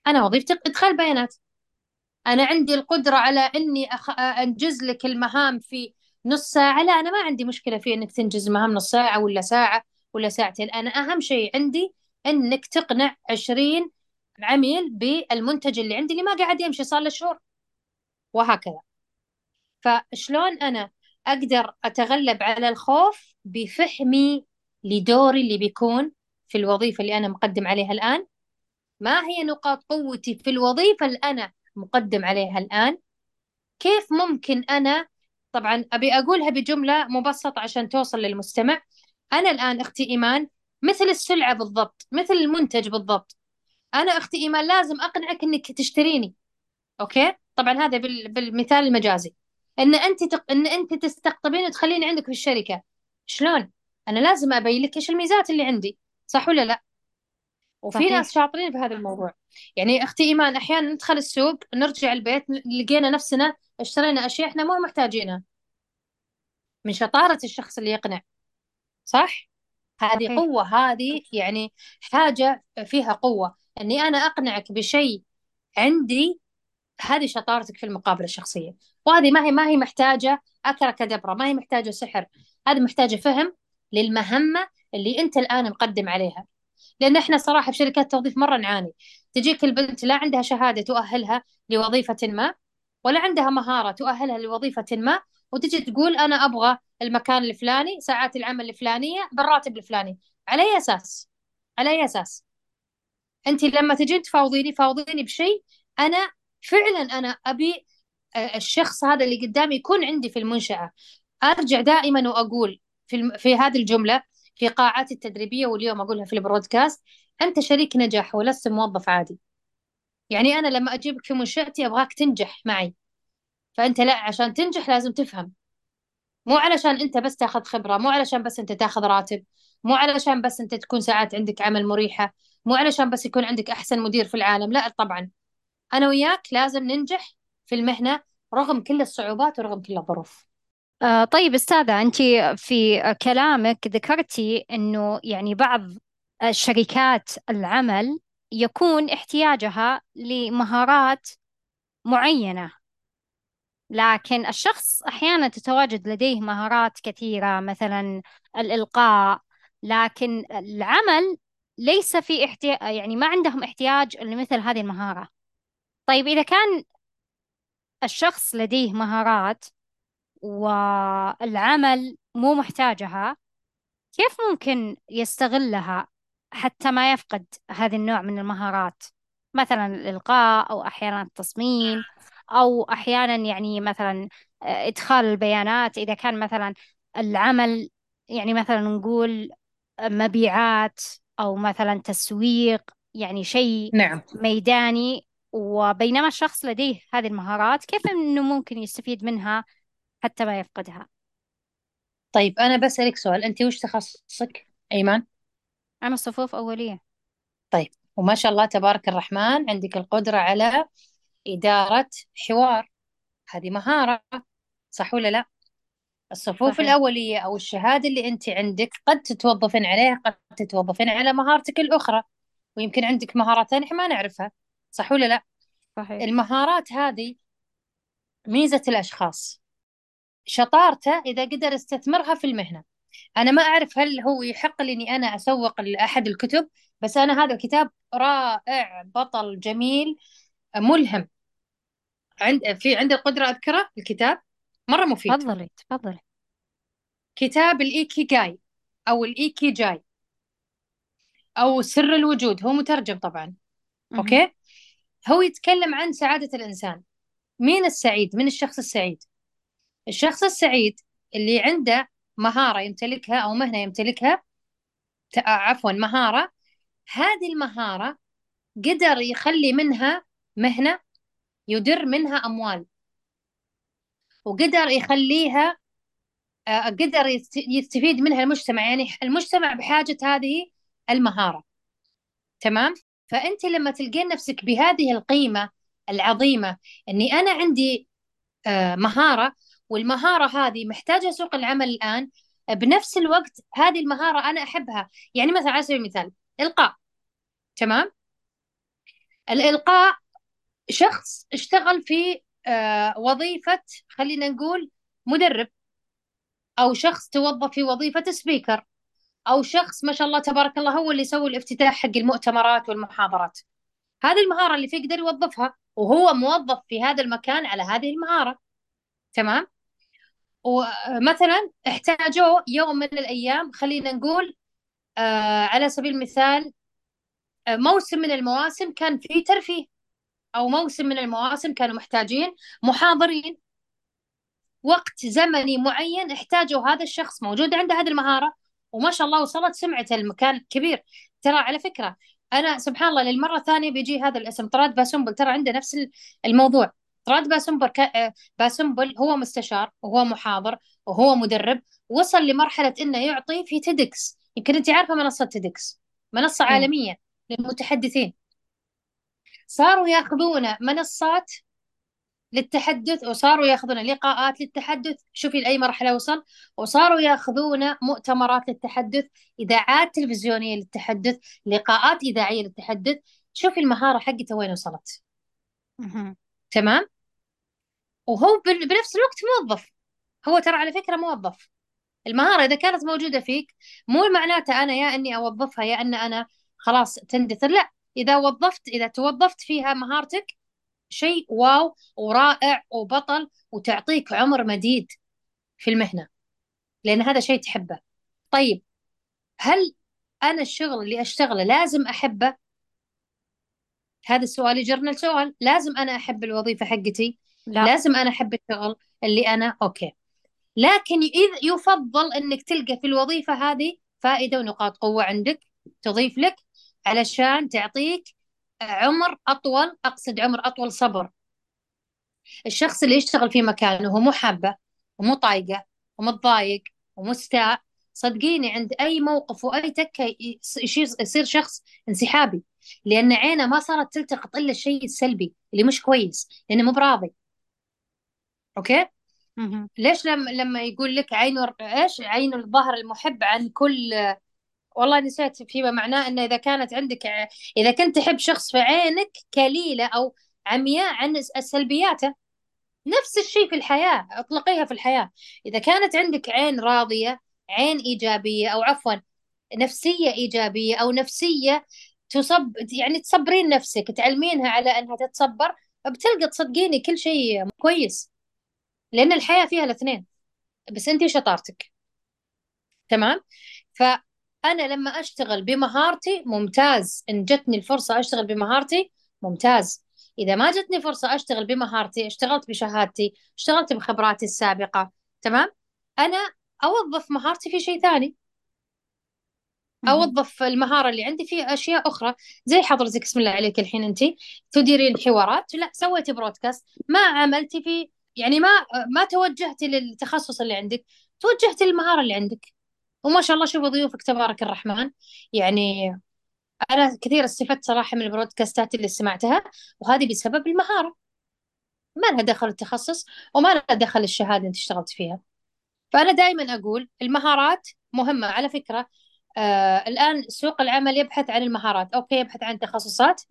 أنا وظيفتي إدخال بيانات. أنا عندي القدرة على إني أخ... أنجز لك المهام في نص ساعة. لا أنا ما عندي مشكلة في إنك تنجز مهام نص ساعة ولا ساعة ولا ساعتين. أنا أهم شيء عندي إنك تقنع عشرين عميل بالمنتج اللي عندي اللي ما قاعد يمشي صار له شهور. وهكذا. فشلون أنا أقدر أتغلب على الخوف بفهمي لدوري اللي بيكون في الوظيفة اللي أنا مقدم عليها الآن؟ ما هي نقاط قوتي في الوظيفة اللي أنا مقدم عليها الآن؟ كيف ممكن أنا طبعا أبي أقولها بجملة مبسطة عشان توصل للمستمع. أنا الآن أختي إيمان مثل السلعة بالضبط مثل المنتج بالضبط. أنا أختي إيمان لازم أقنعك إنك تشتريني. أوكي؟ طبعا هذا بالمثال المجازي. إن أنت تق... إن أنت تستقطبين وتخليني عندك في الشركة. شلون؟ أنا لازم أبين لك إيش الميزات اللي عندي. صح ولا لا؟ وفي صحيح. ناس شاطرين في هذا الموضوع. يعني أختي إيمان أحيانا ندخل السوق نرجع البيت لقينا نفسنا اشترينا أشياء إحنا مو محتاجينها. من شطارة الشخص اللي يقنع. صح؟ هذه صحيح. قوة هذه يعني حاجة فيها قوة. إني أنا أقنعك بشيء عندي هذه شطارتك في المقابلة الشخصية. وهذه ما هي ما هي محتاجة أكرة كدبرة ما هي محتاجة سحر. هذه محتاجة فهم للمهمة اللي أنت الآن مقدم عليها. لأن إحنا صراحة في شركات التوظيف مرة نعاني. تجيك البنت لا عندها شهادة تؤهلها لوظيفة ما ولا عندها مهارة تؤهلها لوظيفة ما وتجي تقول أنا أبغى المكان الفلاني ساعات العمل الفلانية بالراتب الفلاني. على أي أساس؟ على أي أساس؟ انت لما تجين تفاوضيني فاوضيني بشيء أنا فعلا أنا أبي آه، الشخص هذا اللي قدامي يكون عندي في المنشأة. أرجع دائما وأقول في في هذه الجملة في قاعات التدريبية واليوم أقولها في البرودكاست أنت شريك نجاح ولست موظف عادي. يعني أنا لما أجيبك في منشأتي أبغاك تنجح معي. فأنت لا عشان تنجح لازم تفهم. مو علشان أنت بس تاخذ خبرة مو علشان بس أنت تاخذ راتب مو علشان بس أنت تكون ساعات عندك عمل مريحة مو علشان بس يكون عندك أحسن مدير في العالم. لا طبعا. أنا وياك لازم ننجح في المهنة رغم كل الصعوبات ورغم كل الظروف. آه طيب أستاذة أنت في كلامك ذكرتي أنه يعني بعض شركات العمل يكون احتياجها لمهارات معينة. لكن الشخص أحيانا تتواجد لديه مهارات كثيرة مثلا الإلقاء. لكن العمل ليس في احتياج يعني ما عندهم احتياج لمثل هذه المهارة. طيب إذا كان الشخص لديه مهارات والعمل مو محتاجها كيف ممكن يستغلها حتى ما يفقد هذا النوع من المهارات مثلا الإلقاء أو أحيانا التصميم أو أحيانا يعني مثلا آه، إدخال البيانات إذا كان مثلا العمل يعني مثلا نقول مبيعات أو مثلا تسويق يعني شيء نعم. ميداني وبينما الشخص لديه هذه المهارات كيف إنه ممكن يستفيد منها حتى ما يفقدها طيب أنا بسألك سؤال أنت وش تخصصك أيمان؟ أنا صفوف أولية طيب وما شاء الله تبارك الرحمن عندك القدرة على إدارة حوار هذه مهارة صح ولا لا؟ الصفوف صحيح. الأولية أو الشهادة اللي أنت عندك قد تتوظفين عليها قد تتوظفين على مهارتك الأخرى ويمكن عندك مهارات ثانية ما نعرفها صح ولا لا؟ صحيح. المهارات هذه ميزة الأشخاص شطارته إذا قدر استثمرها في المهنة. أنا ما أعرف هل هو يحق لي إني أنا أسوق لأحد الكتب بس أنا هذا الكتاب رائع بطل جميل ملهم. عند في عندي القدرة أذكره؟ الكتاب؟ مرة مفيد. تفضلي تفضلي. كتاب الإيكي جاي أو الإيكي جاي أو سر الوجود هو مترجم طبعا. أوكي؟ هو يتكلم عن سعادة الإنسان. مين السعيد؟ من الشخص السعيد؟ الشخص السعيد اللي عنده مهارة يمتلكها أو مهنة يمتلكها عفوا مهارة هذه المهارة قدر يخلي منها مهنة يدر منها أموال وقدر يخليها آه، قدر يستفيد منها المجتمع. يعني المجتمع بحاجة هذه المهارة. تمام؟ فأنت لما تلقين نفسك بهذه القيمة العظيمة أني أنا عندي آه، مهارة والمهارة هذه محتاجة سوق العمل الآن. بنفس الوقت هذه المهارة أنا أحبها. يعني مثلا على سبيل المثال إلقاء. تمام؟ الإلقاء شخص اشتغل في آه، وظيفة خلينا نقول مدرب أو شخص توظف في وظيفة سبيكر أو شخص ما شاء الله تبارك الله هو اللي يسوي الافتتاح حق المؤتمرات والمحاضرات. هذه المهارة اللي فيه يقدر يوظفها وهو موظف في هذا المكان على هذه المهارة. تمام؟ ومثلا احتاجوه يوم من الأيام خلينا نقول آه على سبيل المثال آه موسم من المواسم كان فيه ترفيه أو موسم من المواسم كانوا محتاجين محاضرين. وقت زمني معين احتاجوا هذا الشخص موجود عنده هذه المهارة وما شاء الله وصلت سمعته المكان كبير. ترى على فكرة أنا سبحان الله للمرة الثانية بيجي هذا الاسم طراد باسنبل ترى عنده نفس الموضوع. طراد باسنبل ك... آه، باسنبل هو مستشار وهو محاضر وهو مدرب وصل لمرحلة إنه يعطي في TEDx. يمكن أنت عارفة منصة TEDx منصة عالمية للمتحدثين. صاروا ياخذون منصات للتحدث وصاروا ياخذون لقاءات للتحدث. شوفي لأي مرحلة وصل. وصاروا ياخذون مؤتمرات للتحدث إذاعات تلفزيونية للتحدث لقاءات إذاعية للتحدث. شوفي المهارة حقته وين وصلت. تمام؟ وهو بنفس الوقت موظف. هو ترى على فكرة موظف. المهارة إذا كانت موجودة فيك مو معناته أنا يا إني أوظفها يا أن أنا خلاص تندثر. لا إذا وظفت إذا توظفت فيها مهارتك شيء واو ورائع وبطل وتعطيك عمر مديد في المهنة لأن هذا شيء تحبه. طيب هل أنا الشغل اللي أشتغله لازم أحبه؟ هذا السؤال يجرنا السؤال لازم أنا أحب الوظيفة حقتي؟ لا. لازم أنا أحب الشغل اللي أنا أوكي. لكن إذا يفضل أنك تلقى في الوظيفة هذه فائدة ونقاط قوة عندك تضيف لك علشان تعطيك عمر أطول أقصد عمر أطول صبر. الشخص اللي يشتغل في مكان وهو مو حابة ومو طايقة ومتضايق ومستاء صدقيني عند أي موقف وأي تكة يصير شخص انسحابي. لأن عينه ما صارت تلتقط إلا الشيء السلبي اللي مش كويس لأنه مو براضي. أوكي؟ ليش لما لما يقول لك عين إيش؟ عين الظهر المحب عن كل والله نسيت فيما معناه إنه إذا كانت عندك إذا كنت تحب شخص فعينك كليلة أو عمياء عن سلبياته. نفس الشيء في الحياة اطلقيها في الحياة. إذا كانت عندك عين راضية عين إيجابية أو عفوا نفسية إيجابية أو نفسية تصب يعني تصبرين نفسك تعلمينها على أنها تتصبر بتلقى تصدقيني كل شيء كويس. لأن الحياة فيها الاثنين. بس انت شطارتك. تمام؟ ف أنا لما أشتغل بمهارتي ممتاز. إن جتني الفرصة أشتغل بمهارتي ممتاز. إذا ما جتني فرصة أشتغل بمهارتي اشتغلت بشهادتي اشتغلت بخبراتي السابقة تمام؟ أنا أوظف مهارتي في شيء ثاني. اوظف المهارة اللي عندي في أشياء أخرى. زي حضرتك بسم الله عليك الحين انت تديرين حوارات. لا سويتي برودكاست. ما عملتي في يعني ما ما توجهتي للتخصص اللي عندك. توجهتي للمهارة اللي عندك. وما شاء الله شوفوا ضيوفك تبارك الرحمن. يعني أنا كثير استفدت صراحة من البرودكاستات اللي سمعتها وهذه بسبب المهارة. ما لها دخل التخصص وما لها دخل الشهادة اللي اشتغلت فيها. فأنا دائما أقول المهارات مهمة على فكرة. آه الآن سوق العمل يبحث عن المهارات. okay يبحث عن تخصصات.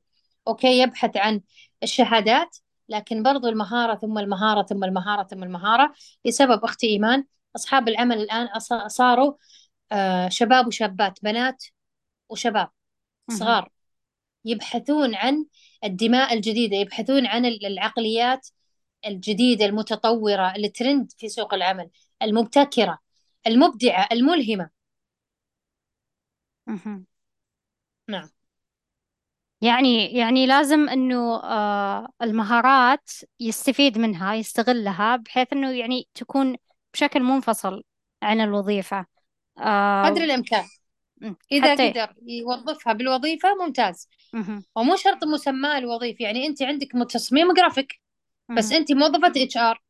okay يبحث عن الشهادات. لكن برضو المهارة ثم المهارة ثم المهارة ثم المهارة لسبب أختي إيمان. أصحاب العمل الآن صاروا آه، شباب وشابات بنات وشباب صغار. يبحثون عن الدماء الجديدة يبحثون عن العقليات الجديدة المتطورة الترند في سوق العمل المبتكرة المبدعة الملهمة. نعم. يعني يعني لازم إنه آه المهارات يستفيد منها يستغلها بحيث إنه يعني تكون بشكل منفصل عن الوظيفة. آه قدر الإمكان. إذا حتى... قدر يوظفها بالوظيفة ممتاز. ومو شرط مسماه الوظيفي يعني أنت عندك تصميم جرافيك. بس أنت موظفة HR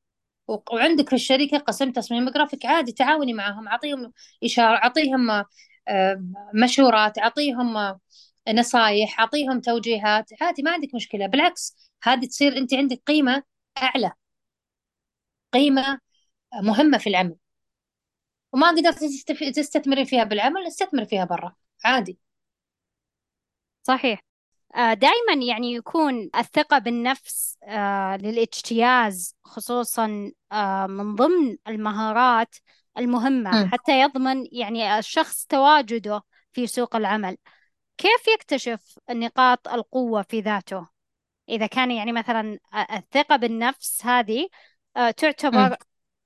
وعندك في الشركة قسم تصميم جرافيك عادي تعاوني معهم أعطيهم إشارة أعطيهم مشورات أعطيهم نصايح أعطيهم توجيهات. عادي ما عندك مشكلة. بالعكس هذه تصير أنت عندك قيمة أعلى قيمة مهمة في العمل. وما قدرت تستثمري فيها بالعمل استثمري فيها برا عادي. صحيح. آه، دائما يعني يكون الثقة بالنفس آه، للاجتياز خصوصا آه، من ضمن المهارات المهمة م. حتى يضمن يعني الشخص تواجده في سوق العمل. كيف يكتشف نقاط القوة في ذاته؟ إذا كان يعني مثلا الثقة بالنفس هذه تعتبر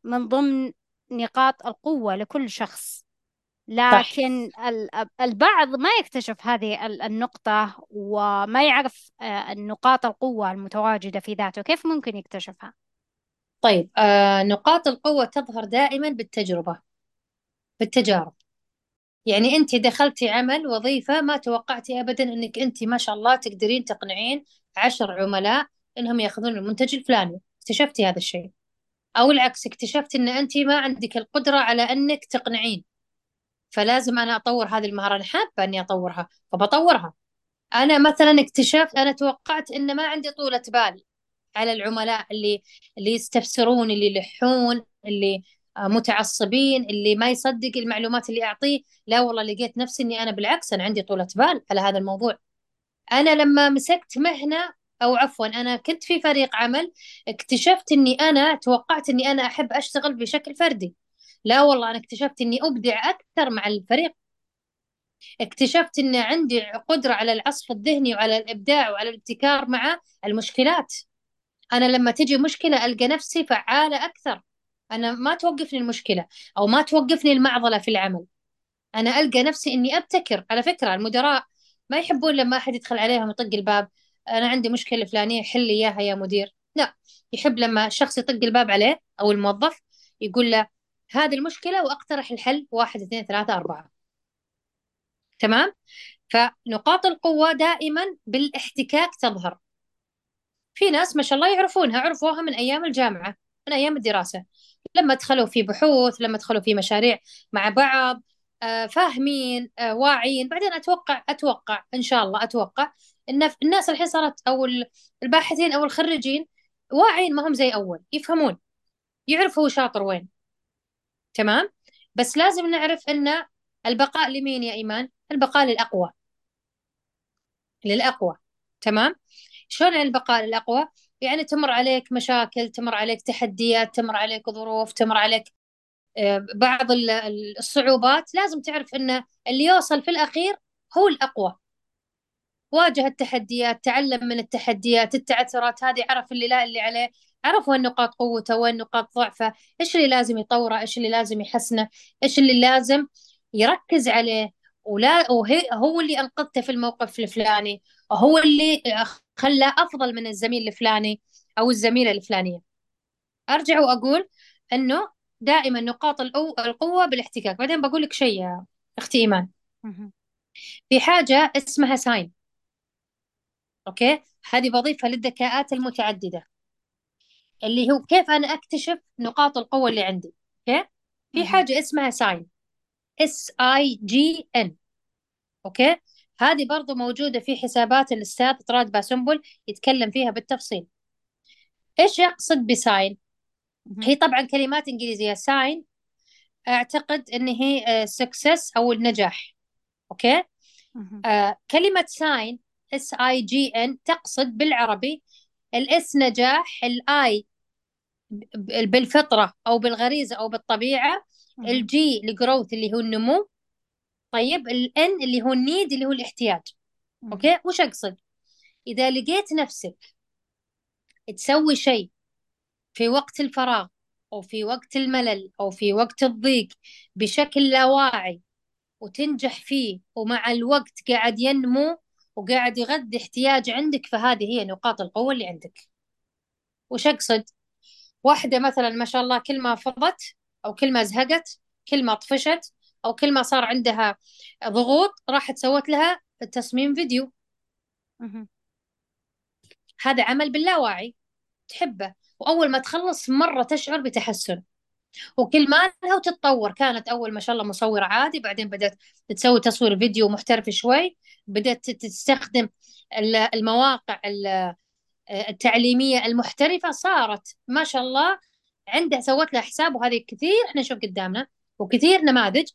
من ضمن نقاط القوة لكل شخص. لكن البعض ما يكتشف هذه النقطة وما يعرف آه، نقاط القوة المتواجدة في ذاته. كيف ممكن يكتشفها؟ طيب آه نقاط القوة تظهر دائما بالتجربة بالتجارب. يعني أنت دخلتي عمل وظيفة ما توقعتي أبدا أنك أنت ما شاء الله تقدرين تقنعين عشر عملاء أنهم يأخذون المنتج الفلاني. اكتشفتي هذا الشيء. أو العكس اكتشفت أن أنت ما عندك القدرة على أنك تقنعين. فلازم أنا أطور هذه المهارة. أنا حابة أني أطورها فبطورها. أنا مثلا اكتشفت أنا توقعت أن ما عندي طولة بال. على العملاء اللي اللي يستفسرون اللي يلحون اللي متعصبين اللي ما يصدق المعلومات اللي أعطيه. لا والله لقيت نفسي أني أنا بالعكس أنا عندي طولة بال على هذا الموضوع. أنا لما مسكت مهنة أو عفوا أنا كنت في فريق عمل اكتشفت أني أنا توقعت أني أنا أحب أشتغل بشكل فردي. لا والله أنا اكتشفت أني أبدع أكثر مع الفريق. اكتشفت أن عندي قدرة على العصف الذهني وعلى الإبداع وعلى الابتكار مع المشكلات. أنا لما تجي مشكلة ألقى نفسي فعالة أكثر. أنا ما توقفني المشكلة أو ما توقفني المعضلة في العمل. أنا ألقى نفسي إني أبتكر. على فكرة المدراء ما يحبون لما أحد يدخل عليهم يطق الباب. أنا عندي مشكلة فلانية حل لي إياها يا مدير. لا يحب لما الشخص يطق الباب عليه أو الموظف يقول له هذه المشكلة وأقترح الحل. واحد اثنين ثلاثة أربعة. تمام؟ فنقاط القوة دائما بالإحتكاك تظهر. في ناس ما شاء الله يعرفونها عرفوها من أيام الجامعة من أيام الدراسة. لما دخلوا في بحوث لما دخلوا في مشاريع مع بعض آه، فاهمين آه، واعيين. بعدين أتوقع أتوقع إن شاء الله أتوقع إن الناس الحين صارت أو الباحثين أو الخريجين واعيين ما هم زي أول يفهمون يعرفوا شاطر وين. تمام؟ بس لازم نعرف إن البقاء لمين يا إيمان؟ البقاء للأقوى. للأقوى. تمام؟ شلون البقاء للأقوى؟ يعني تمر عليك مشاكل تمر عليك تحديات تمر عليك ظروف تمر عليك آه، بعض الصعوبات. لازم تعرف إن اللي يوصل في الأخير هو الأقوى. واجه التحديات تعلم من التحديات التعثرات هذه عرف اللي لا اللي عليه. عرف وين نقاط قوته وين نقاط ضعفه. إيش اللي لازم يطوره؟ إيش اللي لازم يحسنه؟ إيش اللي لازم يركز عليه؟ ولا وهي هو اللي أنقذته في الموقف الفلاني. وهو اللي خلاه أفضل من الزميل الفلاني أو الزميلة الفلانية. أرجع وأقول إنه دائما نقاط القوة بالاحتكاك. بعدين بقول لك شيء يا أختي إيمان. في حاجة اسمها SIGN okay؟ هذه بضيفها للذكاءات المتعددة. اللي هو كيف أنا أكتشف نقاط القوة اللي عندي. okay؟ في حاجة اسمها SIGN S I G N okay؟ هذه برضو موجودة في حسابات الأستاذ طراد باسنبل يتكلم فيها بالتفصيل. إيش يقصد ب SIGN؟ هي طبعا كلمات إنجليزية. SIGN أعتقد إن هي success آه، أو النجاح. okay؟ آه كلمة SIGN S I G N تقصد بالعربي ال S نجاح ال I بالفطرة أو بالغريزة أو بالطبيعة ال G ال growth اللي هو النمو طيب ال N اللي هو ال need اللي هو الاحتياج. okay؟ وش أقصد؟ إذا لقيت نفسك تسوي شيء في وقت الفراغ أو في وقت الملل أو في وقت الضيق بشكل لا واعي وتنجح فيه ومع الوقت قاعد ينمو وقاعد يغذي احتياج عندك فهذه هي نقاط القوة اللي عندك. وش أقصد؟ واحدة مثلا ما شاء الله كل ما فضت أو كل ما زهقت كل ما طفشت أو كل ما صار عندها ضغوط راحت سوت لها تصميم فيديو. هذا عمل باللاواعي تحبه. وأول ما تخلص مرة تشعر بتحسن. وكل ما لها وتتطور. كانت أول ما شاء الله مصورة عادي بعدين بدأت تسوي تصوير فيديو محترف شوي. بدأت تستخدم المواقع التعليمية المحترفة. صارت ما شاء الله عندها سوت لها حساب وهذه كثير إحنا نشوف قدامنا. وكثير نماذج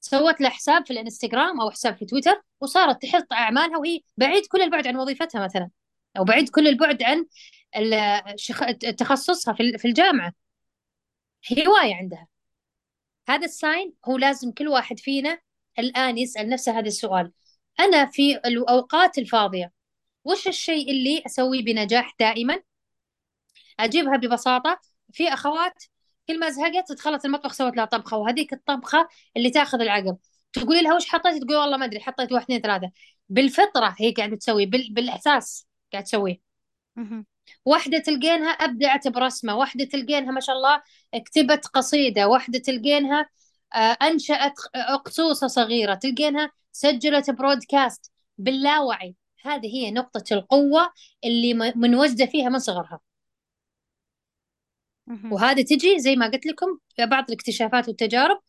سوت لها حساب في الانستغرام أو حساب في تويتر وصارت تحط أعمالها وهي بعيد كل البعد عن وظيفتها مثلا أو بعيد كل البعد عن تخصصها في الجامعة. هواية عندها. هذا ال SIGN هو لازم كل واحد فينا الآن يسأل نفسه هذا السؤال. أنا في الأوقات الفاضية وش الشيء اللي أسويه بنجاح دائما؟ أجيبها ببساطة في أخوات كل ما زهقت دخلت المطبخ سوت لها طبخة وهذيك الطبخة اللي تاخذ العقل. تقولي لها وش حطيت؟ تقول والله ما أدري حطيت واحد اثنين ثلاثة. بالفطرة هي قاعدة تسوي بال... بالاحساس قاعدة تسويه واحدة تلقينها أبدعت برسمة واحدة تلقينها ما شاء الله كتبت قصيدة واحدة تلقينها آه، أنشأت قصوصة صغيرة تلقينها سجلت برودكاست باللاوعي. هذه هي نقطة القوة اللي منوجدة فيها من صغرها. وهذه تجي زي ما قلت لكم في بعض الاكتشافات والتجارب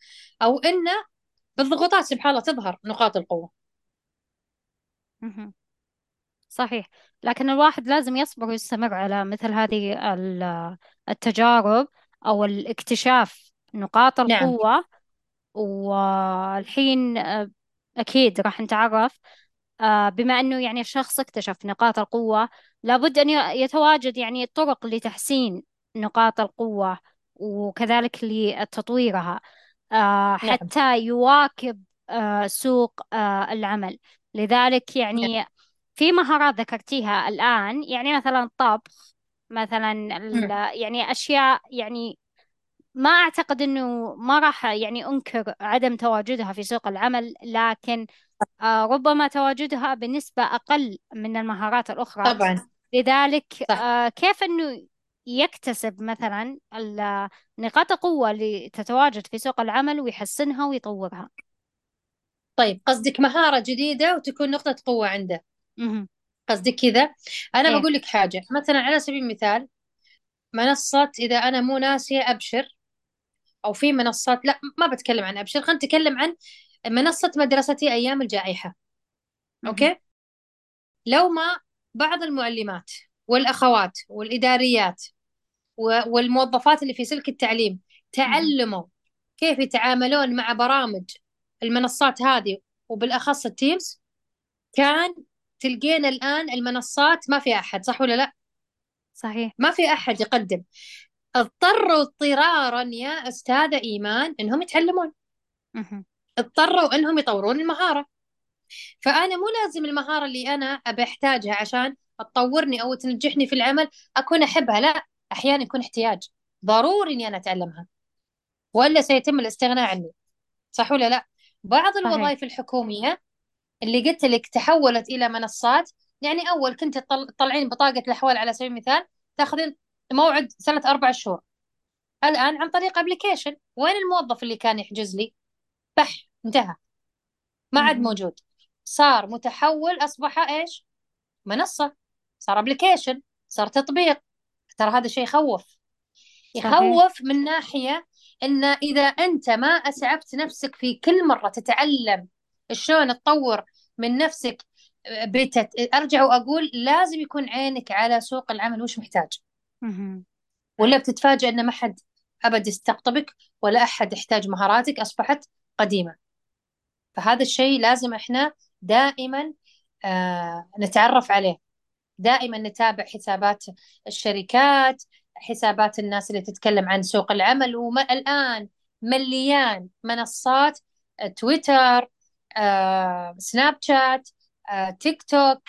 أو إن بالضغوطات سبحان الله تظهر نقاط القوة صحيح لكن الواحد لازم يصبر ويستمر على مثل هذه التجارب أو الاكتشاف نقاط نعم. القوة نعم. والحين آه، أكيد راح نتعرف آه، بما أنه يعني الشخص اكتشف نقاط القوة لابد أن يتواجد يعني طرق لتحسين نقاط القوة وكذلك لتطويرها آه، نعم. حتى يواكب آه، سوق العمل لذلك يعني نعم. في مهارات ذكرتيها الآن يعني مثلا الطبخ مثلا يعني أشياء يعني ما أعتقد أنه ما راح يعني أنكر عدم تواجدها في سوق العمل لكن آه، ربما تواجدها بنسبة أقل من المهارات الأخرى طبعا لذلك صح. آه، كيف أنه يكتسب مثلا نقاط القوة اللي تتواجد في سوق العمل ويحسنها ويطورها. طيب قصدك مهارة جديدة وتكون نقطة قوة عنده. قصدك كذا. أنا إيه؟ بقول لك حاجة مثلا على سبيل المثال منصة إذا أنا مو ناسية أبشر أو في منصات لا ما بتكلم عن أبشر خلينا نتكلم عن منصة مدرستي أيام الجائحة. أوكي؟ لو ما بعض المعلمات والأخوات والإداريات والموظفات اللي في سلك التعليم تعلموا كيف يتعاملون مع برامج المنصات هذه وبالأخص التيمز. كان تلقينا الآن المنصات ما في أحد صح ولا لا؟ صحيح. ما في أحد يقدم. اضطروا اضطرارا يا أستاذة إيمان إنهم يتعلمون. اضطروا إنهم يطورون المهارة. فأنا مو لازم المهارة اللي أنا أبي أحتاجها عشان تطورني أو تنجحني في العمل أكون أحبها لا. أحيانا يكون احتياج. ضروري إني أنا أتعلمها. والا سيتم الاستغناء عني. صح ولا لا؟ بعض الوظائف الحكومية اللي قلت لك تحولت إلى منصات. يعني أول كنت تطلعين بطاقة الأحوال على سبيل المثال تأخذين موعد سنة أربع شهور. الآن عن طريق ابلكيشن وين الموظف اللي كان يحجز لي؟ بح انتهى. ما عاد موجود. صار متحول أصبح إيش؟ منصة. صار ابلكيشن صار تطبيق. ترى هذا شيء يخوف. يخوف من ناحية إن إذا أنت ما أسعفت نفسك في كل مرة تتعلم شلون تطور من نفسك بتت... أرجع وأقول لازم يكون عينك على سوق العمل وش محتاج. ولا بتتفاجئ إن ما حد أبد يستقطبك ولا أحد يحتاج مهاراتك أصبحت قديمة. فهذا الشيء لازم إحنا دائما آه نتعرف عليه. دائما نتابع حسابات الشركات حسابات الناس اللي تتكلم عن سوق العمل والآن مليان منصات تويتر آه، سناب شات آه، تيك توك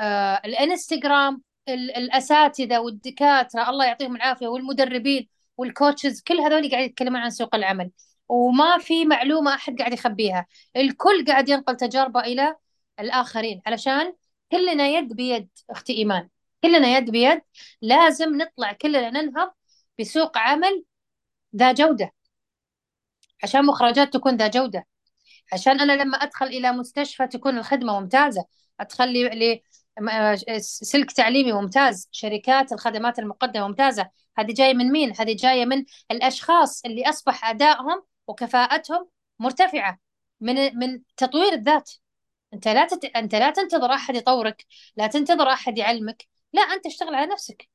آه، الإنستغرام الأساتذة والدكاترة الله يعطيهم العافية والمدربين والكوتشز كل هذول قاعد يتكلمون عن سوق العمل. وما في معلومة أحد قاعد يخبيها. الكل قاعد ينقل تجاربه إلى الآخرين علشان كلنا يد بيد أختي إيمان. كلنا يد بيد لازم نطلع كلنا ننهض بسوق عمل ذا جودة. عشان مخرجات تكون ذا جودة. عشان أنا لما أدخل إلى مستشفى تكون الخدمة ممتازة. أدخل لي سلك تعليمي ممتاز. شركات الخدمات المقدمة ممتازة. هذه جاية من مين؟ هذه جاية من الأشخاص اللي أصبح أدائهم وكفاءتهم مرتفعة. من من تطوير الذات. أنت لا تت... أنت لا تنتظر أحد يطورك لا تنتظر أحد يعلمك لا أنت اشتغل على نفسك.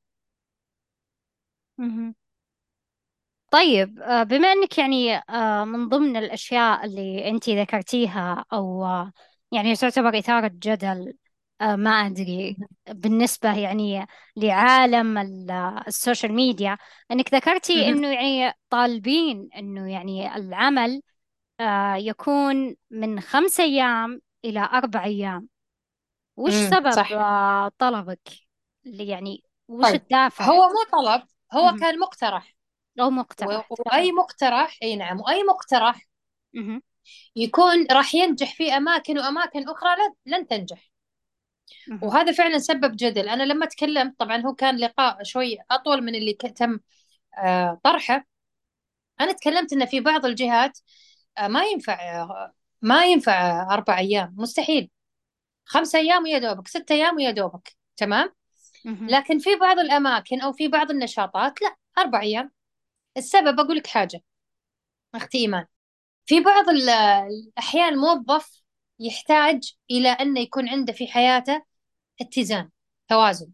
طيب آه، بما أنك يعني آه، من ضمن الأشياء اللي أنت ذكرتيها أو آه، يعني تعتبر إثارة جدل ما أدري بالنسبة يعني لعالم ال social media أنك ذكرتي أنه يعني طالبين أنه يعني العمل يكون من خمس أيام إلى أربع أيام وش سبب صح. طلبك اللي يعني وش طيب. الدافع هو مو طلب هو مهم. كان مقترح أو مقترح. وأي مقترح أي نعم وأي مقترح مهم. يكون راح ينجح في أماكن وأماكن أخرى لن, لن تنجح مهم. وهذا فعلا سبب جدل أنا لما تكلمت طبعا هو كان لقاء شوي أطول من اللي ك- تم آه، طرحه أنا تكلمت إن في بعض الجهات آه، ما ينفع آه، ما ينفع أربع أيام مستحيل. خمس أيام ويا دوبك ست أيام ويا دوبك تمام. لكن في بعض الأماكن أو في بعض النشاطات لا أربع أيام. السبب أقول لك حاجة. أختي إيمان. في بعض ال- الأحيان الموظف يحتاج إلى أنه يكون عنده في حياته اتزان توازن.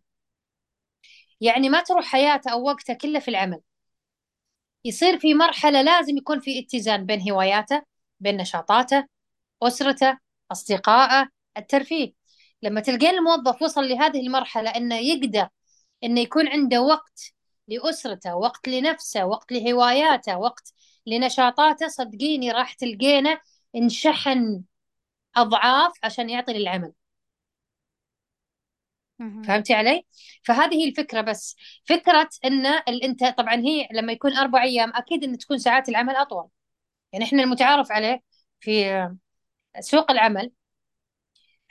يعني ما تروح حياته أو وقته كله في العمل. يصير في مرحلة لازم يكون في اتزان بين هواياته بين نشاطاته أسرته أصدقائه الترفيه لما تلقين الموظف وصل لهذه المرحلة أنه يقدر أنه يكون عنده وقت لأسرته وقت لنفسه وقت لهواياته وقت لنشاطاته صدقيني راح تلقينه انشحن أضعاف عشان يعطي للعمل. فهمتي علي؟ فهذه هي الفكرة بس فكرة أن أنت طبعا هي لما يكون أربع أيام أكيد أن تكون ساعات العمل أطول يعني إحنا المتعارف عليه في سوق العمل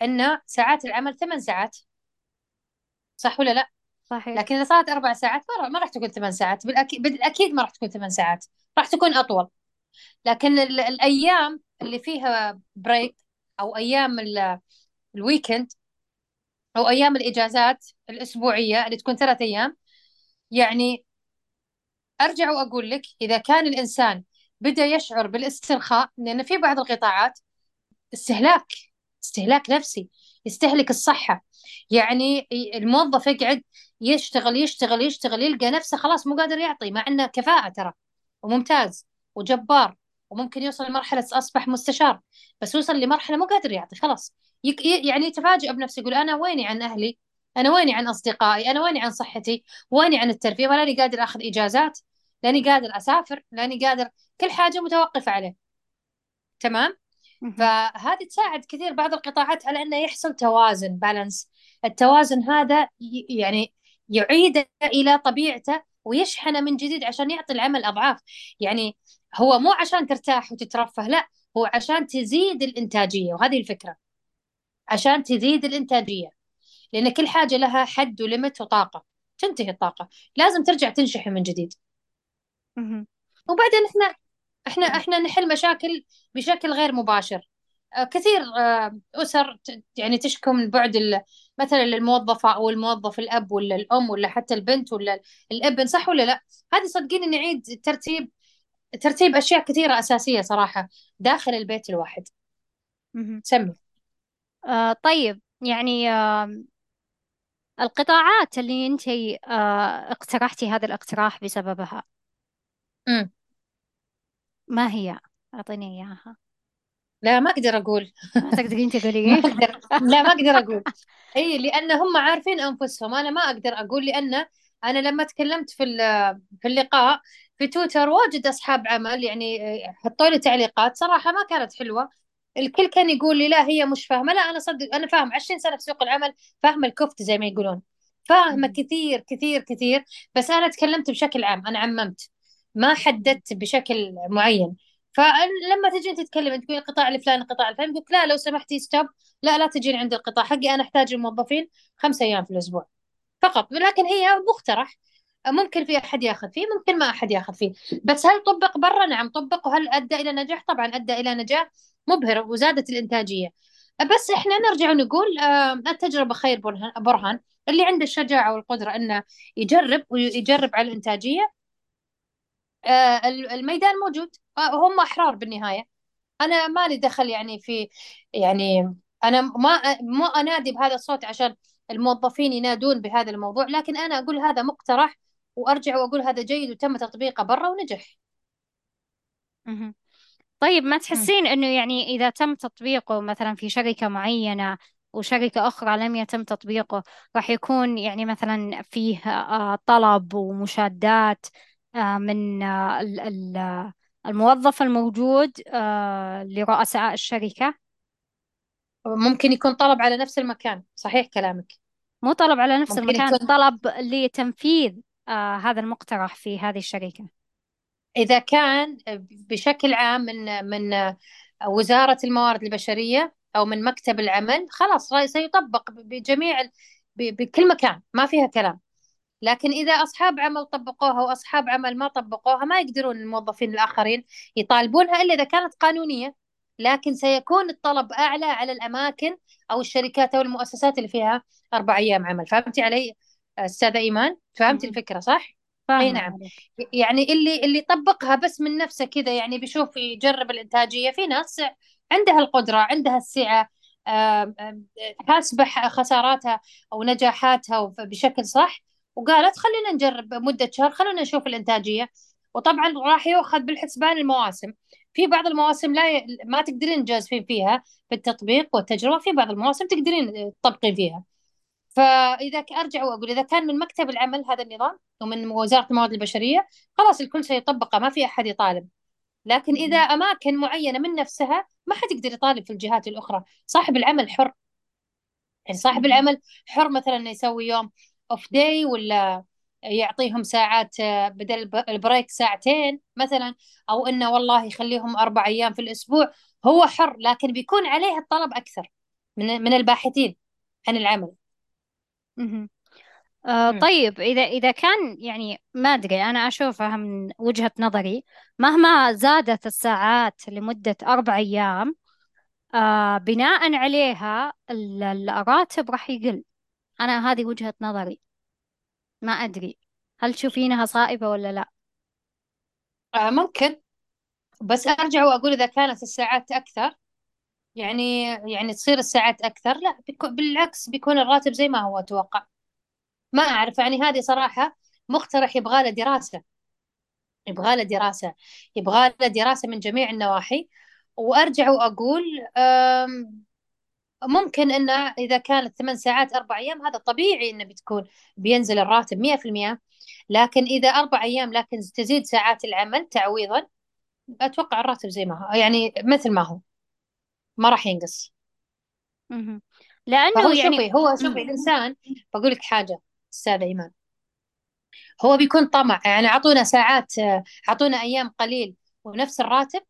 أن ساعات العمل ثمان ساعات. صح ولا لا؟ صحيح. لكن إذا صارت أربع ساعات ما راح تكون ثمان ساعات. بالأكيد بالأكيد ما راح تكون ثمان ساعات. راح تكون أطول. لكن ال- الأيام اللي فيها break أو أيام ال- ال weekend أو أيام الإجازات الأسبوعية اللي تكون ثلاث أيام يعني أرجع وأقول لك إذا كان الإنسان بدأ يشعر بالاسترخاء لأن في بعض القطاعات استهلاك استهلاك نفسي يستهلك الصحة. يعني الموظف يقعد يشتغل يشتغل يشتغل يلقى نفسه خلاص مو قادر يعطي مع إنه كفاءة ترى وممتاز وجبار وممكن يوصل لمرحلة أصبح مستشار بس وصل لمرحلة مو قادر يعطي خلاص. يعني يتفاجئ بنفسه يقول أنا ويني عن أهلي؟ أنا ويني عن أصدقائي؟ أنا ويني عن صحتي؟ ويني عن الترفيه؟ ماني قادر أخذ إجازات؟ لاني قادر أسافر؟ لاني قادر كل حاجة متوقفة عليه. تمام. فهذه تساعد كثير بعض القطاعات على أنه يحصل توازن بالانس التوازن هذا يعني يعيده إلى طبيعته ويشحنه من جديد عشان يعطي العمل أضعاف. يعني هو مو عشان ترتاح وتترفه لا هو عشان تزيد الإنتاجية وهذه الفكرة. عشان تزيد الإنتاجية. لأن كل حاجة لها حد وليمت وطاقة. تنتهي الطاقة. لازم ترجع تنشحن من جديد. وبعدين إحنا إحنا إحنا نحل مشاكل بشكل غير مباشر. آه، كثير آه، أسر ت- يعني تشكو من بعد مثلا الموظفة أو الموظف الأب ولا الأم ولا حتى البنت ولا الابن صح ولا لا؟ هذه صدقيني نعيد ترتيب ترتيب أشياء كثيرة أساسية صراحة داخل البيت الواحد. سمي. آه طيب يعني آه القطاعات اللي أنت آه اقترحتي هذا الاقتراح بسببها. امم ما هي؟ أعطيني إياها. لا ما أقدر أقول. ما تقدرين *laughs* ما تقولي أقدر. لا ما أقدر أقول. *laughs* إي لأن هم عارفين أنفسهم. أنا ما أقدر أقول لأن أنا لما تكلمت في ال- في اللقاء في تويتر واجد أصحاب عمل يعني حطوا لي تعليقات. صراحة ما كانت حلوة. الكل كان يقول لي لا هي مش فاهمة. لا أنا صدق أنا فاهم. 20 سنة في سوق العمل فاهمه الكفت زي ما يقولون. فاهمة. كثير كثير كثير. بس أنا تكلمت بشكل عام. أنا عممت. ما حددت بشكل معين. فلما تجي انت تتكلم تقول القطاع الفلاني القطاع الفلاني يقول لا لو سمحتي ستوب لا لا تجين عند القطاع. حقي أنا أحتاج الموظفين خمسة أيام في الأسبوع فقط. لكن هي مقترح. ممكن في أحد ياخذ فيه ممكن ما أحد ياخذ فيه. بس هل طبق برا؟ نعم طبق. وهل أدى إلى نجاح؟ طبعا أدى إلى نجاح مبهر وزادت الإنتاجية. بس إحنا نرجع ونقول آه، التجربة خير برهان. اللي عنده الشجاعة والقدرة إنه يجرب ويجرب على الإنتاجية. آه، الميدان موجود آه، هم أحرار بالنهاية أنا ما لي دخل يعني في يعني أنا ما ما أنادي بهذا الصوت عشان الموظفين ينادون بهذا الموضوع لكن أنا أقول هذا مقترح وأرجع وأقول هذا جيد وتم تطبيقه برا ونجح مهم. طيب ما. تحسين إنه يعني إذا تم تطبيقه مثلا في شركة معينة وشركة أخرى لم يتم تطبيقه راح يكون يعني مثلا فيه آه، طلب ومشادات آه، من آه، ال- ال- الموظف الموجود آه، لرؤساء الشركة. ممكن يكون طلب على نفس المكان صحيح كلامك. مو طلب على نفس ممكن المكان يكون. طلب لتنفيذ آه، هذا المقترح في هذه الشركة. إذا كان بشكل عام من من وزارة الموارد البشرية أو من مكتب العمل خلاص سيطبق بجميع بكل مكان ما فيها كلام. لكن إذا أصحاب عمل طبقوها وأصحاب عمل ما طبقوها ما يقدرون الموظفين الآخرين يطالبونها إلا إذا كانت قانونية. لكن سيكون الطلب أعلى على الأماكن أو الشركات أو المؤسسات اللي فيها أربع أيام عمل. فهمتي علي أستاذة إيمان؟ فهمتي. الفكرة صح؟ إي نعم. يعني اللي اللي يطبقها بس من نفسه كذا يعني بيشوف يجرب الإنتاجية. في ناس عندها القدرة عندها آم، حاسبة خساراتها أو نجاحاتها بشكل صح. وقالت خلينا نجرب مدة شهر خلينا نشوف الإنتاجية. وطبعا راح يؤخذ بالحسبان المواسم. في بعض المواسم لا ي... ما تقدرين تجازفين فيها في التطبيق والتجربة في بعض المواسم تقدرين تطبقين فيها. فإذا أرجع وأقول إذا كان من مكتب العمل هذا النظام ومن وزارة الموارد البشرية خلاص الكل سيطبقه ما في أحد يطالب. لكن إذا. أماكن معينة من نفسها ما حد يقدر يطالب في الجهات الأخرى. صاحب العمل حر. يعني صاحب. العمل حر مثلا يسوي يوم أوف داي ولا يعطيهم ساعات آه، بدل الب- البريك ساعتين مثلا أو إنه والله يخليهم أربع أيام في الأسبوع هو حر لكن بيكون عليه الطلب أكثر من من الباحثين عن العمل. آه. طيب إذا إذا كان يعني ما أدري أنا أشوفها من وجهة نظري مهما زادت الساعات لمدة أربع أيام آه بناء عليها ال- الراتب راح يقل أنا هذه وجهة نظري. ما أدري. هل تشوفينها صائبة ولا لا؟ آه ممكن. بس أرجع وأقول إذا كانت الساعات أكثر يعني يعني تصير الساعات أكثر لا بالعكس بيكون الراتب زي ما هو أتوقع. ما أعرف يعني هذه صراحة مقترح يبغى له دراسة. يبغى له دراسة. يبغى له دراسة من جميع النواحي. وأرجع وأقول ممكن إنه إذا كانت ثمان ساعات أربع أيام هذا طبيعي إنه بتكون بينزل الراتب 100% لكن إذا أربع أيام لكن تزيد ساعات العمل تعويضا أتوقع الراتب زي ما هو. يعني مثل ما هو. ما راح ينقص. مهم. فهو لأنه يعني شوفي هو شوفي مم. الإنسان بقول لك حاجة أستاذة إيمان. هو بيكون طمع يعني أعطونا ساعات أعطونا أيام قليل ونفس الراتب؟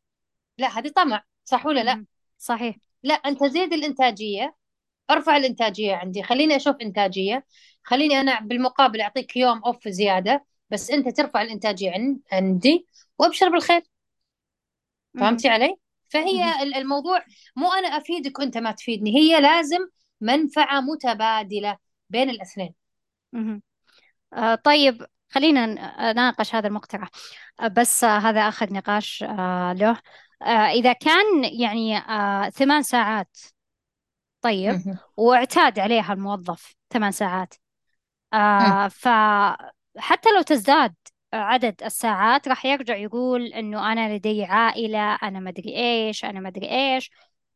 لا هذه طمع صح ولا لا. صحيح. لا أنت زيد الإنتاجية. أرفع الإنتاجية عندي. خليني أشوف إنتاجية. خليني أنا بالمقابل أعطيك يوم أوف زيادة بس أنت ترفع الإنتاجية عن- عندي وأبشر بالخير. فهمتي علي؟ فهي ال- الموضوع مو أنا أفيدك وأنت ما تفيدني هي لازم منفعة متبادلة بين الاثنين. آه طيب خلينا نناقش هذا المقترح آه بس آه هذا آخر نقاش آه له. إذا كان يعني آه ثمان ساعات طيب. واعتاد عليها الموظف ثمان ساعات. آه فحتى لو تزداد عدد الساعات راح يرجع يقول إنه أنا لدي عائلة أنا مدري إيش أنا مدري إيش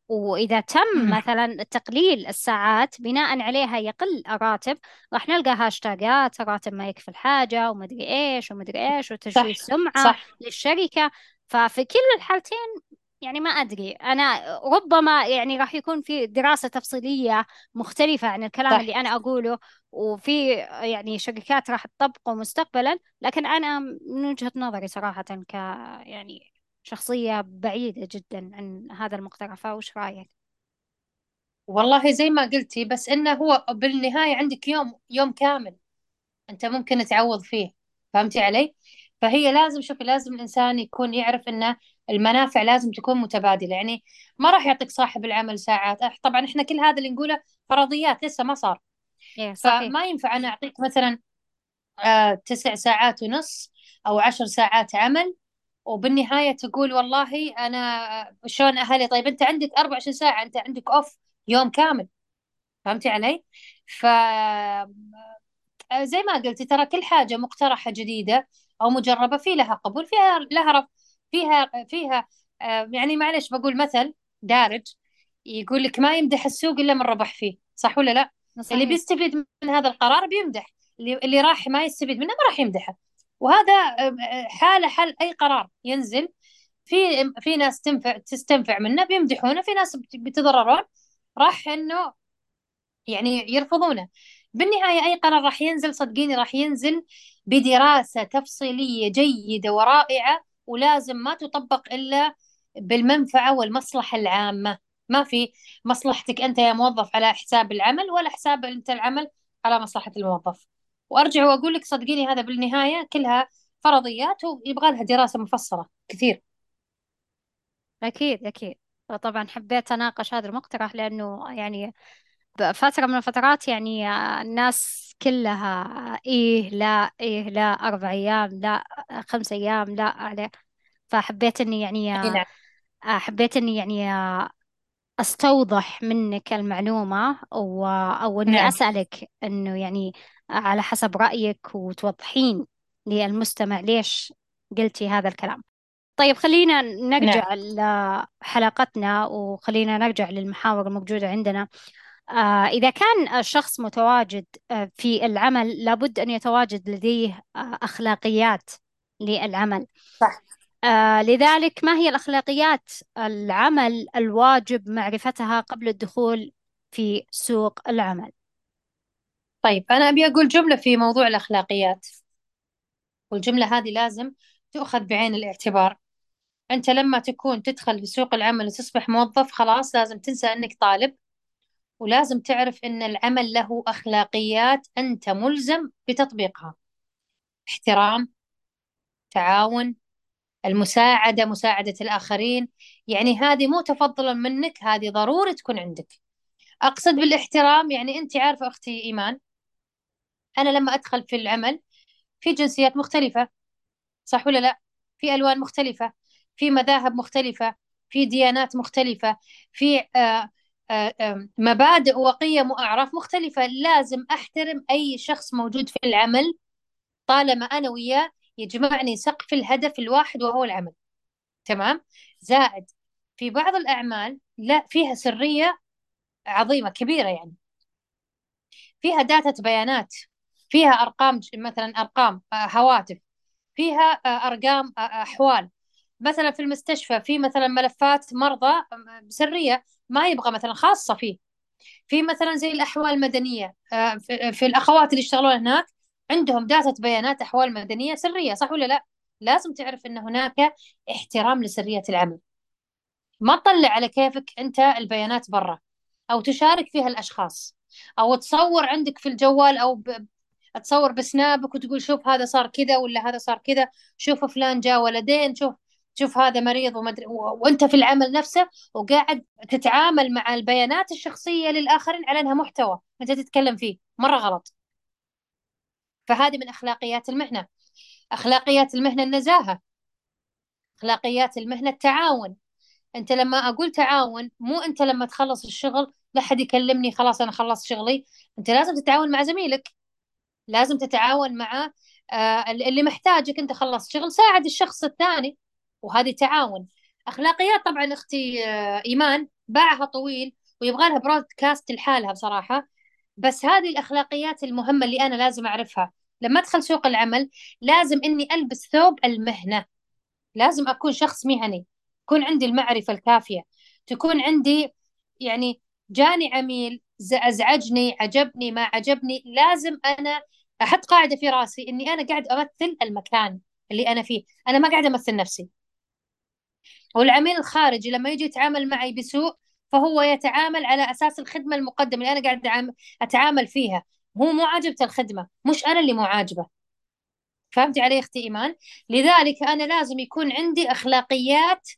وإذا تم. مثلا تقليل الساعات بناء عليها يقل الراتب راح نلقى هاشتاجات الراتب ما يكفي الحاجة ومدري إيش ومدري إيش صح وتشويه سمعة صح للشركة ففي كل الحالتين يعني ما أدري. أنا ربما يعني راح يكون في دراسة تفصيلية مختلفة عن الكلام صح. اللي أنا أقوله وفي يعني شركات راح تطبقه مستقبلا. لكن أنا من وجهة نظري صراحة ك يعني شخصية بعيدة جدا عن هذا المقترح فوش رأيك؟ والله زي ما قلتي بس إنه هو بالنهاية عندك يوم يوم كامل أنت ممكن تعوض فيه. فهمتي علي؟ فهي لازم شوفي لازم الإنسان يكون يعرف أن المنافع لازم تكون متبادلة. يعني ما راح يعطيك صاحب العمل ساعات. طبعا إحنا كل هذا اللي نقوله فرضيات لسه ما صار. إيه صحيح. فما ينفع أنا أعطيك مثلا آه تسع ساعات ونص أو عشر ساعات عمل وبالنهاية تقول والله أنا شلون أهلي؟ طيب أنت عندك 24 ساعة أنت عندك أوف يوم كامل. فهمتي علي؟ ف زي ما قلتي ترى كل حاجة مقترحة جديدة. أو مجربة في لها قبول فيها لها رفض فيها فيها آه، يعني معلش بقول مثل دارج يقول لك ما يمدح السوق إلا من ربح فيه صح ولا لا؟ صحيح. اللي بيستفيد من هذا القرار بيمدح اللي اللي راح ما يستفيد منه ما راح يمدحه وهذا حاله حل أي قرار ينزل في في ناس تنفع تستنفع منه بيمدحونه في ناس بيتضررون راح إنه يعني يرفضونه بالنهاية أي قرار راح ينزل صدقيني راح ينزل بدراسة تفصيلية جيدة ورائعة ولازم ما تطبق إلا بالمنفعة والمصلحة العامة. ما في مصلحتك أنت يا موظف على حساب العمل ولا حساب أنت العمل على مصلحة الموظف. وأرجع وأقول لك صدقيني هذا بالنهاية كلها فرضيات ويبغى لها دراسة مفصلة كثير. أكيد أكيد. طبعا حبيت أناقش هذا المقترح لأنه يعني فتره من الفترات يعني الناس كلها إيه لا إيه لا أربع أيام لا خمس أيام لا عليه فحبيت إني يعني نعم. حبيت إني يعني أستوضح منك المعلومة أو أو إني نعم. أسألك إنه يعني على حسب رأيك وتوضحين للمستمع ليش قلتي هذا الكلام طيب خلينا نرجع نعم. لحلقتنا وخلينا نرجع للمحاور الموجودة عندنا إذا كان الشخص متواجد آه في العمل لابد أن يتواجد لديه آه أخلاقيات للعمل. صح. آه لذلك ما هي الأخلاقيات؟ العمل الواجب معرفتها قبل الدخول في سوق العمل. طيب أنا أبي أقول جملة في موضوع الأخلاقيات. والجملة هذه لازم تؤخذ بعين الاعتبار. أنت لما تكون تدخل في سوق العمل وتصبح موظف خلاص لازم تنسى أنك طالب. ولازم تعرف أن العمل له أخلاقيات أنت ملزم بتطبيقها. احترام تعاون المساعدة مساعدة الآخرين. يعني هذه مو تفضلا منك هذه ضروري تكون عندك. أقصد بالاحترام يعني أنت عارفة أختي إيمان أنا لما أدخل في العمل في جنسيات مختلفة صح ولا لا؟ في ألوان مختلفة في مذاهب مختلفة في ديانات مختلفة في آه، مبادئ وقيم وأعراف مختلفة. لازم أحترم أي شخص موجود في العمل. طالما أنا وياه يجمعني سقف الهدف الواحد وهو العمل. تمام؟ زائد في بعض الأعمال لا فيها سرية عظيمة كبيرة يعني. فيها داتا بيانات فيها أرقام مثلا أرقام آه، هواتف فيها آه، أرقام آه، أحوال. مثلا في المستشفى في مثلا ملفات مرضى سرية ما يبغى مثلا خاصة فيه في مثلا زي الأحوال المدنية في الأخوات اللي يشتغلون هناك عندهم داتا بيانات أحوال مدنية سرية صح ولا لا؟ لازم تعرف أن هناك احترام لسرية العمل ما تطلع على كيفك أنت البيانات برا أو تشارك فيها الأشخاص أو تصور عندك في الجوال أو تصور بسنابك وتقول شوف هذا صار كذا ولا هذا صار كذا شوف فلان جاء ولدين شوف شوف هذا مريض ومدري وأنت في العمل نفسه وقاعد تتعامل مع البيانات الشخصية للآخرين على أنها محتوى أنت تتكلم فيه مرة غلط. فهذه من أخلاقيات المهنة. أخلاقيات المهنة النزاهة. أخلاقيات المهنة التعاون. أنت لما أقول تعاون مو أنت لما تخلص الشغل لا حد يكلمني خلاص أنا خلصت شغلي. أنت لازم تتعاون مع زميلك. لازم تتعاون مع آه، اللي محتاجك. أنت خلصت شغل ساعد الشخص الثاني. وهذه تعاون. أخلاقيات طبعا أختي آه، إيمان باعها طويل ويبغى لها برودكاست لحالها بصراحة. بس هذه الأخلاقيات المهمة اللي أنا لازم أعرفها. لما أدخل سوق العمل لازم إني ألبس ثوب المهنة. لازم أكون شخص مهني. يكون عندي المعرفة الكافية. تكون عندي يعني جاني عميل أزعجني عجبني ما عجبني. لازم أنا أحط قاعدة في رأسي إني أنا قاعد أمثل المكان اللي أنا فيه. أنا ما قاعد أمثل نفسي. والعميل الخارجي لما يجي يتعامل معي بسوء فهو يتعامل على أساس الخدمة المقدمة اللي أنا قاعد أتعامل فيها. هو مو عاجبته الخدمة مش أنا اللي مو عاجبة. فهمتي علي أختي إيمان؟ لذلك أنا لازم يكون عندي أخلاقيات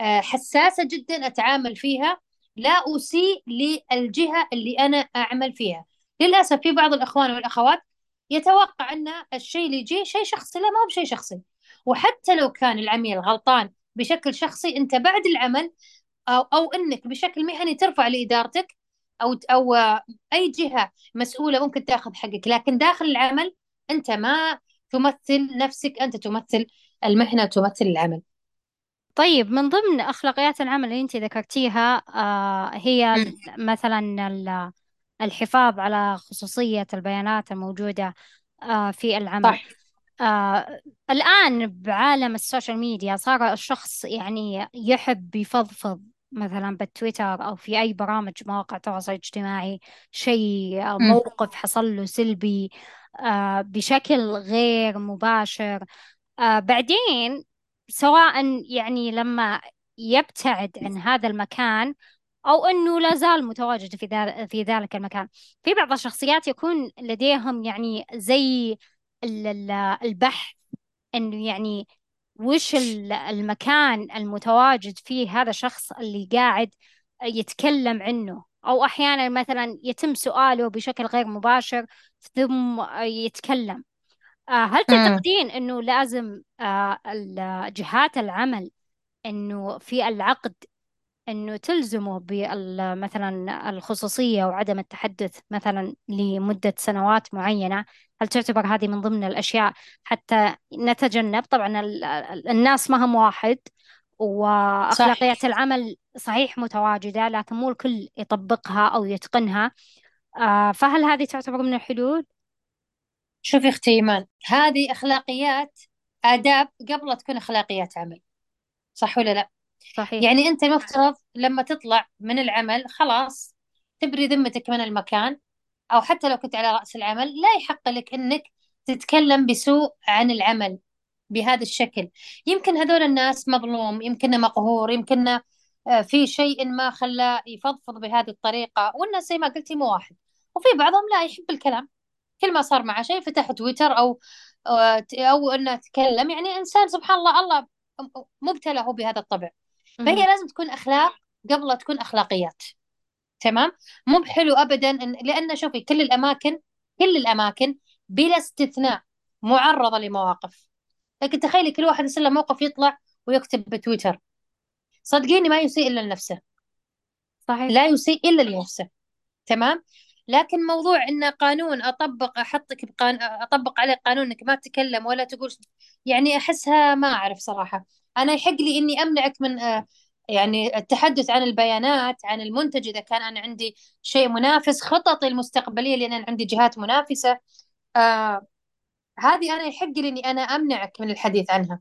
آه، حساسة جدا أتعامل فيها لا اسيء للجهة اللي أنا أعمل فيها. للأسف في بعض الأخوان والأخوات يتوقع أن الشيء اللي يجي شيء شخصي لا ما هو بشيء شخصي. وحتى لو كان العميل غلطان بشكل شخصي أنت بعد العمل أو أو إنك بشكل مهني ترفع لإدارتك أو أو أي جهة مسؤولة ممكن تاخذ حقك. لكن داخل العمل أنت ما تمثل نفسك أنت تمثل المهنة تمثل العمل. طيب من ضمن أخلاقيات العمل اللي أنت ذكرتيها آه هي. مثلا ال- الحفاظ على خصوصية البيانات الموجودة آه في العمل. صح. آه الآن بعالم ال social media صار الشخص يعني يحب يفضفض مثلا بالتويتر أو في أي برامج مواقع التواصل الاجتماعي شيء آه،. موقف حصل له سلبي آه بشكل غير مباشر آه بعدين سواء يعني لما يبتعد عن هذا المكان أو أنه لا زال متواجد في ذا- في ذلك المكان في بعض الشخصيات يكون لديهم يعني زي البحث إنه يعني وش ال- المكان المتواجد فيه هذا الشخص اللي قاعد يتكلم عنه. أو أحيانا مثلا يتم سؤاله بشكل غير مباشر ثم يتكلم. آه، هل. تعتقدين إنه لازم آه، جهات العمل إنه في العقد إنه تلزمه مثلا الخصوصية وعدم التحدث مثلا لمدة سنوات معينة؟ هل تعتبر هذه من ضمن الأشياء حتى نتجنب؟ طبعا ال- ال- الناس ما هم واحد صح واخلاقيات العمل صحيح متواجدة لكن مو الكل يطبقها أو يتقنها. آه، فهل هذه تعتبر من الحلول؟ شوفي أختي إيمان هذه أخلاقيات آداب قبل لا تكون أخلاقيات عمل صح ولا لا؟ صحيح. يعني أنت المفترض لما تطلع من العمل خلاص تبري ذمتك من المكان أو حتى لو كنت على رأس العمل لا يحق لك إنك تتكلم بسوء عن العمل بهذا الشكل. يمكن هذول الناس مظلوم يمكن مقهور يمكن آه، في شيء ما خلاه يفضفض بهذه الطريقة. والناس زي ما قلتي مو واحد. وفي بعضهم لا يحب الكلام. كل ما صار معه شيء فتح تويتر أو أو أو إنه تكلم يعني إنسان سبحان الله الله مبتلى هو بهذا الطبع. فهي. لازم تكون أخلاق قبل تكون أخلاقيات. تمام؟ مو بحلو ابدا إن لأن شوفي كل الأماكن كل الأماكن بلا استثناء معرضة لمواقف. لكن تخيلي كل واحد يصير له موقف يطلع ويكتب بتويتر. صدقيني ما يسيء إلا لنفسه. صحيح. لا يسيء إلا لنفسه. تمام؟ لكن موضوع إن قانون أطبق أحطك بقان... أطبق عليه قانون إنك ما تتكلم ولا تقول يعني أحسها ما أعرف صراحة. أنا يحق لي إني أمنعك من آه، يعني التحدث عن البيانات عن المنتج إذا كان أنا عندي شيء منافس خططي المستقبلية لأن أنا عندي جهات منافسة. آه هذه أنا يحق لي إني أنا أمنعك من الحديث عنها.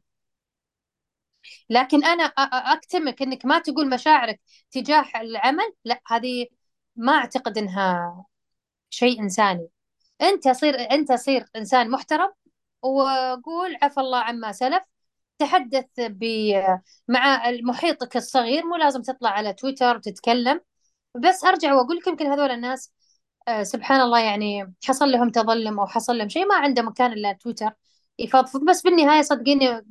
لكن أنا أ- أ- أكتمك إنك ما تقول مشاعرك تجاه العمل. لا هذه ما أعتقد إنها شيء إنساني. أنت صير أنت صير إنسان محترم وقول عفى الله عما سلف. تحدث ب مع محيطك الصغير مو لازم تطلع على تويتر وتتكلم. بس أرجع وأقول لك يمكن هذول الناس آه، سبحان الله يعني حصل لهم تظلم أو حصل لهم شيء ما عنده مكان إلا تويتر يفضفض. بس بالنهاية صدقيني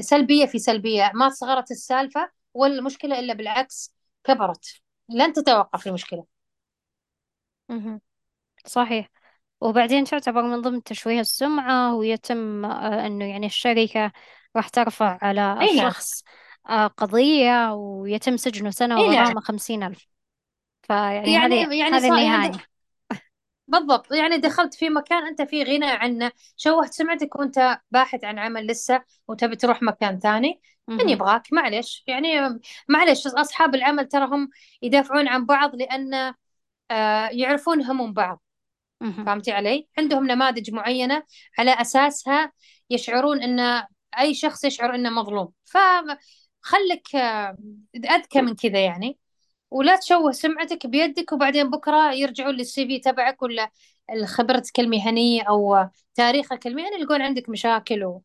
سلبية في سلبية ما صغرت السالفة والمشكلة إلا بالعكس كبرت. لن تتوقف المشكلة. مهم. صحيح. وبعدين تعتبر من ضمن تشويه السمعة ويتم آه، أنه يعني الشركة راح ترفع على أي نعم. الشخص آه، قضية ويتم سجنه سنة أي نعم. وغرامة خمسين ألف. فيعني هذه يعني يعني هذه صار يعني النهاية. بالضبط. يعني دخلت في مكان أنت في غنى عنه شوهت سمعتك وأنت باحث عن عمل لسه وتبي تروح مكان ثاني من مهم. يبغاك؟ معلش يعني معلش أصحاب العمل ترى هم يدافعون عن بعض لأن آه، يعرفون هموم بعض. مهم. فهمتي علي؟ عندهم نماذج معينة على أساسها يشعرون إن أي شخص يشعر إنه مظلوم. فخلك آه، أذكى من كذا يعني ولا تشوه سمعتك بيدك وبعدين بكرة يرجعون للسي في تبعك ولا خبرتك المهنية أو تاريخك المهني يلقون عندك مشاكل و...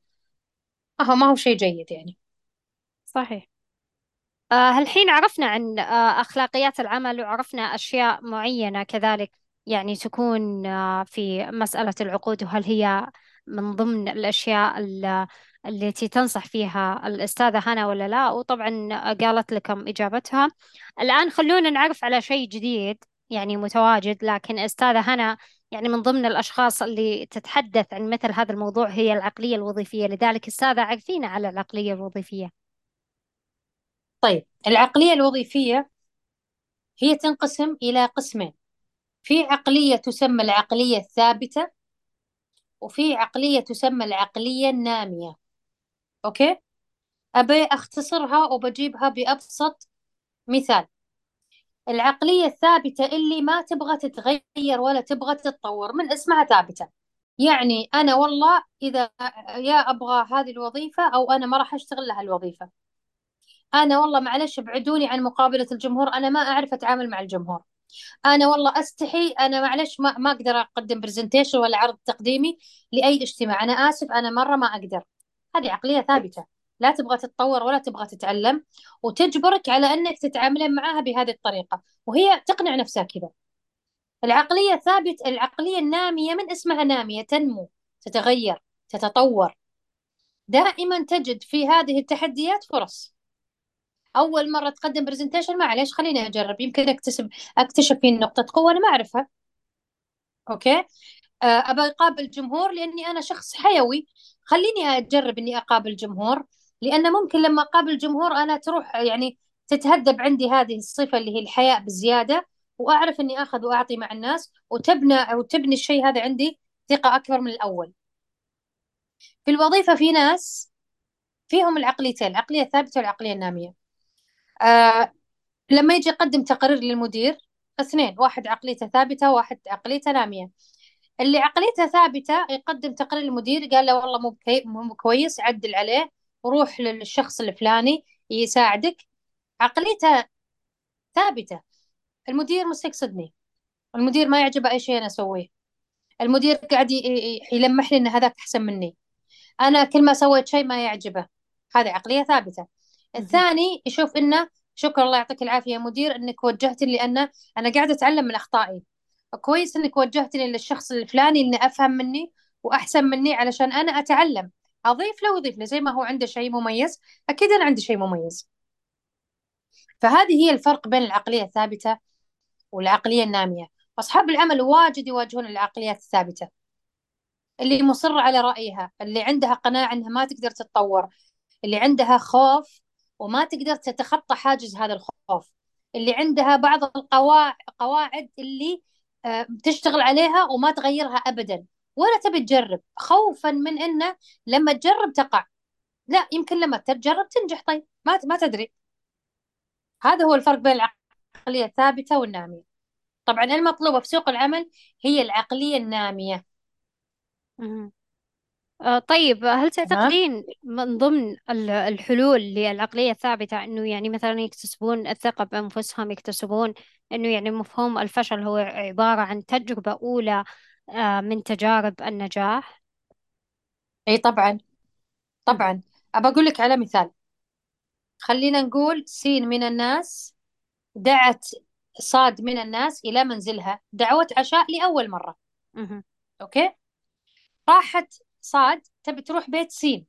أهو ما هو شيء جيد يعني. صحيح. آه الحين عرفنا عن آه أخلاقيات العمل وعرفنا أشياء معينة كذلك يعني تكون آه في مسألة العقود وهل هي من ضمن الأشياء ال- التي تنصح فيها الأستاذة هنا ولا لا؟ وطبعا قالت لكم إجابتها. الآن خلونا نعرف على شيء جديد يعني متواجد لكن أستاذة هنا يعني من ضمن الأشخاص اللي تتحدث عن مثل هذا الموضوع هي العقلية الوظيفية. لذلك أستاذة عرفينا على العقلية الوظيفية. طيب العقلية الوظيفية هي تنقسم إلى قسمين. في عقلية تسمى العقلية الثابتة وفي عقلية تسمى العقلية النامية. أوكي؟ أبي أختصرها وبجيبها بأبسط مثال. العقلية الثابتة اللي ما تبغى تتغير ولا تبغى تتطور من اسمها ثابتة. يعني أنا والله إذا يا أبغى هذه الوظيفة أو أنا ما راح أشتغل لها الوظيفة. أنا والله معلش ابعدوني عن مقابلة الجمهور أنا ما أعرف أتعامل مع الجمهور. أنا والله أستحي أنا معلش ما, ما أقدر أقدم برزنتيشن ولا عرض تقديمي لأي اجتماع. أنا آسف أنا مرة ما أقدر. هذه عقلية ثابتة. لا تبغى تتطور ولا تبغى تتعلم وتجبرك على أنك تتعاملين معها بهذه الطريقة. وهي تقنع نفسها كذا. العقلية ثابت العقلية النامية من اسمها نامية؟ تنمو تتغير تتطور. دائما تجد في هذه التحديات فرص. أول مرة تقدم presentation معلش خليني أجرب؟ يمكن أكتسب أكتشف فيه نقطة قوة أنا ما أعرفها. okay؟ آه، ابى أقابل جمهور لأني أنا شخص حيوي. خليني أجرب إني أقابل جمهور لأن ممكن لما أقابل جمهور أنا تروح يعني تتهذب عندي هذه الصفة اللي هي الحياء بزيادة وأعرف إني آخذ وأعطي مع الناس وتبنى أو تبني الشيء هذا عندي ثقة اكبر من الأول. في الوظيفة في ناس فيهم العقليتين العقلية الثابتة والعقلية النامية. آه لما يجي يقدم تقرير للمدير اثنين واحد عقليته ثابتة واحد عقليته نامية. اللي عقليته ثابتة يقدم تقرير للمدير قال له والله مو. مو كويس عدل عليه وروح للشخص الفلاني يساعدك. عقليته ثابتة. المدير مستقصدني. المدير ما يعجبه أي شيء أنا أسويه. المدير قاعد يلمح لي أن هذاك أحسن مني. أنا كل ما سويت شيء ما يعجبه. هذه عقلية ثابتة. الثاني يشوف إنه شكرا الله يعطيك العافية يا مدير إنك وجهتني لأن أنا قاعدة أتعلم من أخطائي. كويس إنك وجهتني للشخص الفلاني اللي أفهم مني وأحسن مني علشان أنا أتعلم. أضيف له ويضيف له زي ما هو عنده شيء مميز أكيد أنا عندي شيء مميز. فهذه هي الفرق بين العقلية الثابتة والعقلية النامية. أصحاب العمل واجد يواجهون العقليات الثابتة. اللي مصرة على رأيها اللي عندها قناعة أنها ما تقدر تتطور اللي عندها خوف وما تقدر تتخطى حاجز هذا الخوف اللي عندها بعض القواعد اللي تشتغل عليها وما تغيرها أبدا. ولا تبي تجرب. خوفا من أنه لما تجرب تقع. لا يمكن لما تجرب تنجح. طيب ما ما تدري. هذا هو الفرق بين العقلية الثابتة والنامية. طبعا المطلوبة في سوق العمل هي العقلية النامية. آه، طيب هل تعتقدين من ضمن الحلول للعقلية الثابتة أنه يعني مثلا يكتسبون الثقة بأنفسهم يكتسبون أنه يعني مفهوم الفشل هو عبارة عن تجربة أولى آه، من تجارب النجاح؟ إي طبعا طبعا. أبى أقول لك على مثال. خلينا نقول سين من الناس دعت صاد من الناس إلى منزلها دعوة عشاء لأول مرة. okay؟ راحت صاد تبي تروح بيت سين.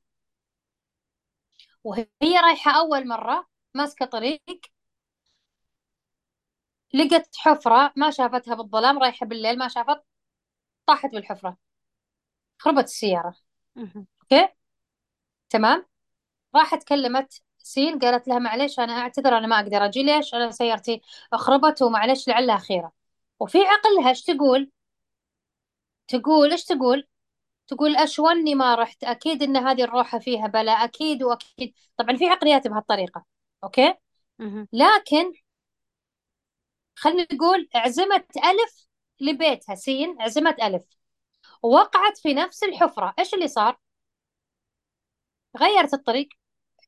وهي رايحة أول مرة ماسكة طريق لقت حفرة ما شافتها بالظلام رايحة بالليل ما شافت طاحت بالحفرة. خربت السيارة. أوكي؟ تمام؟ راحت كلمت سين قالت لها معلش أنا أعتذر أنا ما أقدر أجي. ليش؟ أنا سيارتي خربت ومعلش لعلها خيرة. وفي عقلها إيش تقول؟ تقول إيش تقول؟ تقول أشوني ما رحت؟ أكيد إن هذه الروحة فيها بلاء أكيد وأكيد. طبعا في عقليات بهالطريقة أوكي؟ لكن خلينا نقول عزمت ألف لبيتها سين عزمت ألف. ووقعت في نفس الحفرة. إيش اللي صار؟ غيرت الطريق.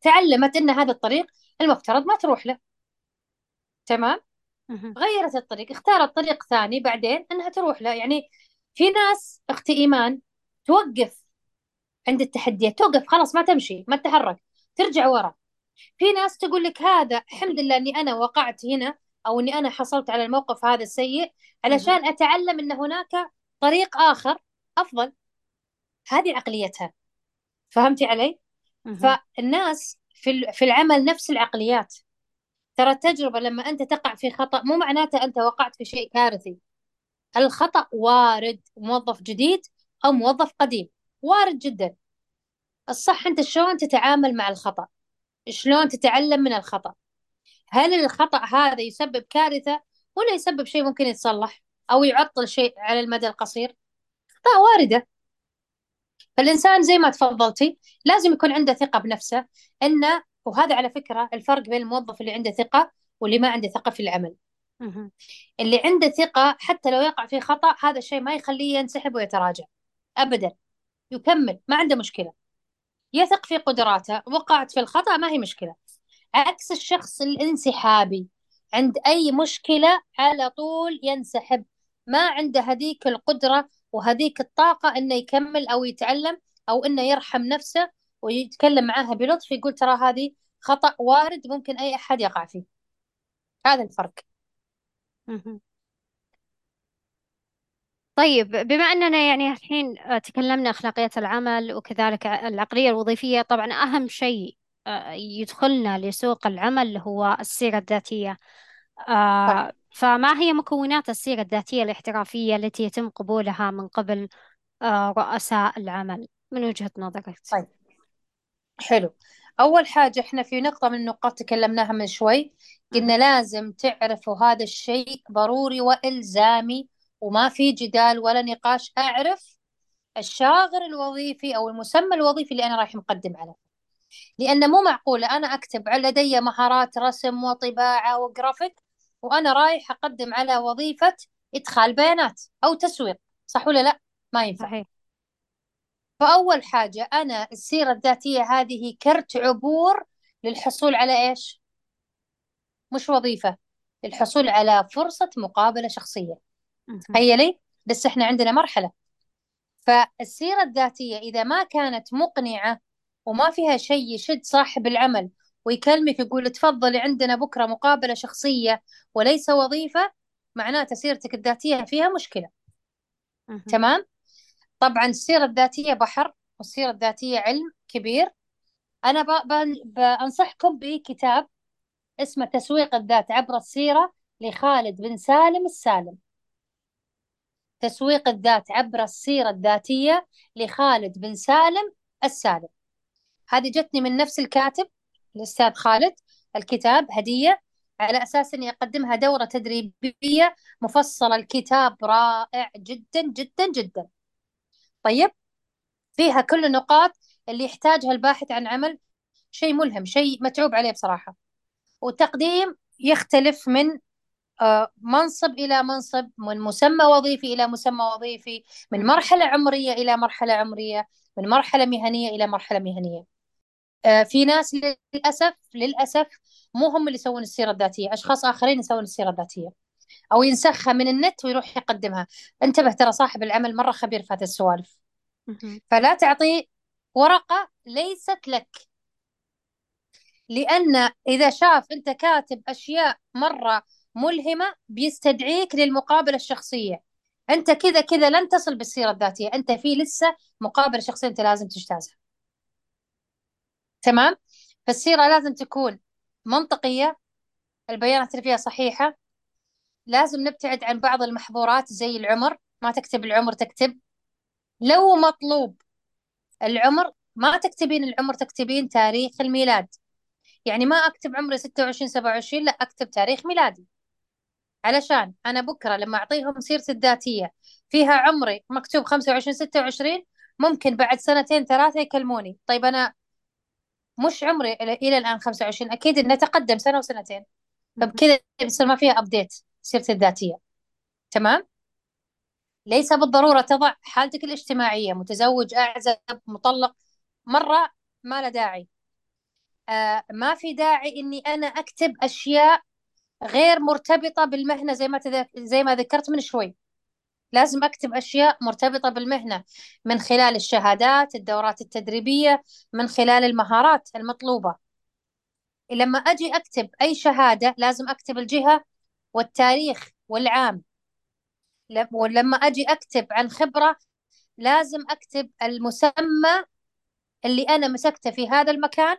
تعلمت إن هذا الطريق المفترض ما تروح له. تمام؟ غيرت الطريق. اختارت طريق ثاني بعدين إنها تروح له. يعني في ناس أختي إيمان توقف عند التحديات توقف خلاص ما تمشي ما تتحرك ترجع ورا. في ناس تقول لك هذا الحمد لله إني أنا وقعت هنا أو إني أنا حصلت على الموقف هذا السيء علشان أتعلم إن هناك طريق آخر أفضل. هذه عقليتها. فهمتي علي؟ فالناس في في العمل نفس العقليات. ترى التجربة لما أنت تقع في خطأ مو معناته أنت وقعت في شيء كارثي. الخطأ وارد موظف جديد أو موظف قديم. وارد جدا. الصح أنت شلون تتعامل مع الخطأ؟ شلون تتعلم من الخطأ؟ هل الخطأ هذا يسبب كارثة ولا يسبب شيء ممكن يتصلح أو يعطل شيء على المدى القصير؟ أخطاء واردة. فالإنسان زي ما تفضلتي لازم يكون عنده ثقة بنفسه أنه وهذا على فكرة الفرق بين الموظف اللي عنده ثقة واللي ما عنده ثقة في العمل. اللي عنده ثقة حتى لو يقع في خطأ هذا الشيء ما يخليه ينسحب ويتراجع. أبدا. يكمل. ما عنده مشكلة. يثق في قدراته. وقعت في الخطأ ما هي مشكلة. عكس الشخص الانسحابي. عند أي مشكلة على طول ينسحب. ما عنده هذيك القدرة وهذيك الطاقة إنه يكمل أو يتعلم أو إنه يرحم نفسه ويتكلم معاها بلطف يقول ترى هذه خطأ وارد ممكن أي أحد يقع فيه. هذا الفرق. طيب بما أننا يعني الحين تكلمنا أخلاقيات العمل وكذلك العقلية الوظيفية طبعا أهم شيء آه، يدخلنا لسوق العمل هو السيرة الذاتية. آه، فما هي مكونات السيرة الذاتية الاحترافية التي يتم قبولها من قبل آه، رؤساء العمل؟ من وجهة نظرك؟ طيب. حلو. أول حاجة إحنا في نقطة من النقاط تكلمناها من شوي قلنا لازم تعرفوا هذا الشيء ضروري وإلزامي وما في جدال ولا نقاش أعرف الشاغر الوظيفي أو المسمى الوظيفي اللي أنا رايح مقدم عليه لأن مو معقولة أنا أكتب لدي مهارات رسم وطباعة وجرافيك وأنا رايح أقدم على وظيفة إدخال بيانات أو تسويق صح ولا لا؟ ما ينفع صحيح. فأول حاجة أنا السيرة الذاتية هذه كرت عبور للحصول على إيش؟ مش وظيفة للحصول على فرصة مقابلة شخصية تخيلي؟ بس إحنا عندنا مرحلة. فالسيرة الذاتية إذا ما كانت مقنعة وما فيها شيء يشد صاحب العمل ويكلمك يقول تفضلي عندنا بكرة مقابلة شخصية وليس وظيفة معناته سيرتك الذاتية فيها مشكلة. تمام؟ طبعا السيرة الذاتية بحر والسيرة الذاتية علم كبير. أنا بأنصحكم بكتاب اسمه تسويق الذات عبر السيرة لخالد بن سالم السالم. تسويق الذات عبر السيرة الذاتية لخالد بن سالم السالم. هذه جتني من نفس الكاتب الأستاذ خالد. الكتاب هدية على أساس أني أقدمها دورة تدريبية مفصلة. الكتاب رائع جدا جدا جدا. طيب فيها كل النقاط اللي يحتاجها الباحث عن عمل. شيء ملهم شيء متعوب عليه بصراحة. والتقديم يختلف من منصب إلى منصب من مسمى وظيفي إلى مسمى وظيفي من مرحلة عمرية إلى مرحلة عمرية من مرحلة مهنية إلى مرحلة مهنية. آه، في ناس للأسف للأسف مو هم اللي يسوون السيرة الذاتية أشخاص آخرين يسوون السيرة الذاتية. أو ينسخها من النت ويروح يقدمها. انتبه ترى صاحب العمل مرة خبير في هذه السوالف. فلا تعطي ورقة ليست لك. لأن إذا شاف أنت كاتب أشياء مرة ملهمة بيستدعيك للمقابلة الشخصية. أنت كذا كذا لن تصل بالسيرة الذاتية. أنت في لسه مقابلة شخصية أنت لازم تجتازها. تمام؟ فالسيرة لازم تكون منطقية البيانات اللي فيها صحيحة. لازم نبتعد عن بعض المحظورات زي العمر. ما تكتب العمر تكتب لو مطلوب العمر ما تكتبين العمر تكتبين تاريخ الميلاد. يعني ما أكتب عمري 26 27 لا أكتب تاريخ ميلادي. علشان أنا بكرة لما أعطيهم سيرتي الذاتية فيها عمري مكتوب 25 26 ممكن بعد سنتين ثلاثة يكلموني. طيب أنا مش عمري إلى الآن 25 أكيد إنه تقدم سنة وسنتين. فبكذا بيصير ما فيها أبديت سيرتي الذاتية. تمام؟ ليس بالضرورة تضع حالتك الاجتماعية متزوج أعزب مطلق. مرة ما له داعي. آه ما في داعي إني أنا أكتب أشياء غير مرتبطة بالمهنة زي ما. زي ما ذكرت من شوي لازم أكتب أشياء مرتبطة بالمهنة من خلال الشهادات الدورات التدريبية من خلال المهارات المطلوبة لما أجي أكتب أي شهادة لازم أكتب الجهة والتاريخ والعام ولما أجي أكتب عن خبرة لازم أكتب المسمى اللي أنا مسكته في هذا المكان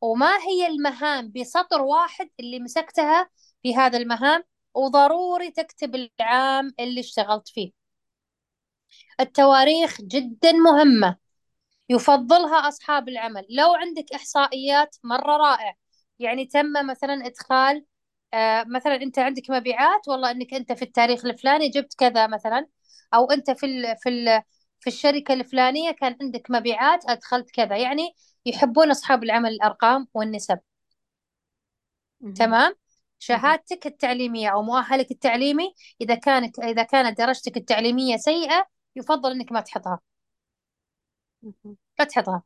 وما هي المهام بسطر واحد اللي مسكتها في هذا المهام وضروري تكتب العام اللي اشتغلت فيه. التواريخ جدا مهمة يفضلها أصحاب العمل. لو عندك إحصائيات مرة رائع يعني تم مثلا إدخال آه مثلا أنت عندك مبيعات والله أنك أنت في التاريخ الفلاني جبت كذا مثلا أو أنت في ال في ال في الشركة الفلانية كان عندك مبيعات أدخلت كذا. يعني يحبون أصحاب العمل الأرقام والنسب. تمام؟ شهادتك التعليمية أو مؤهلك التعليمي إذا كانت إذا كانت درجتك التعليمية سيئة يفضل إنك ما تحطها لا تحطها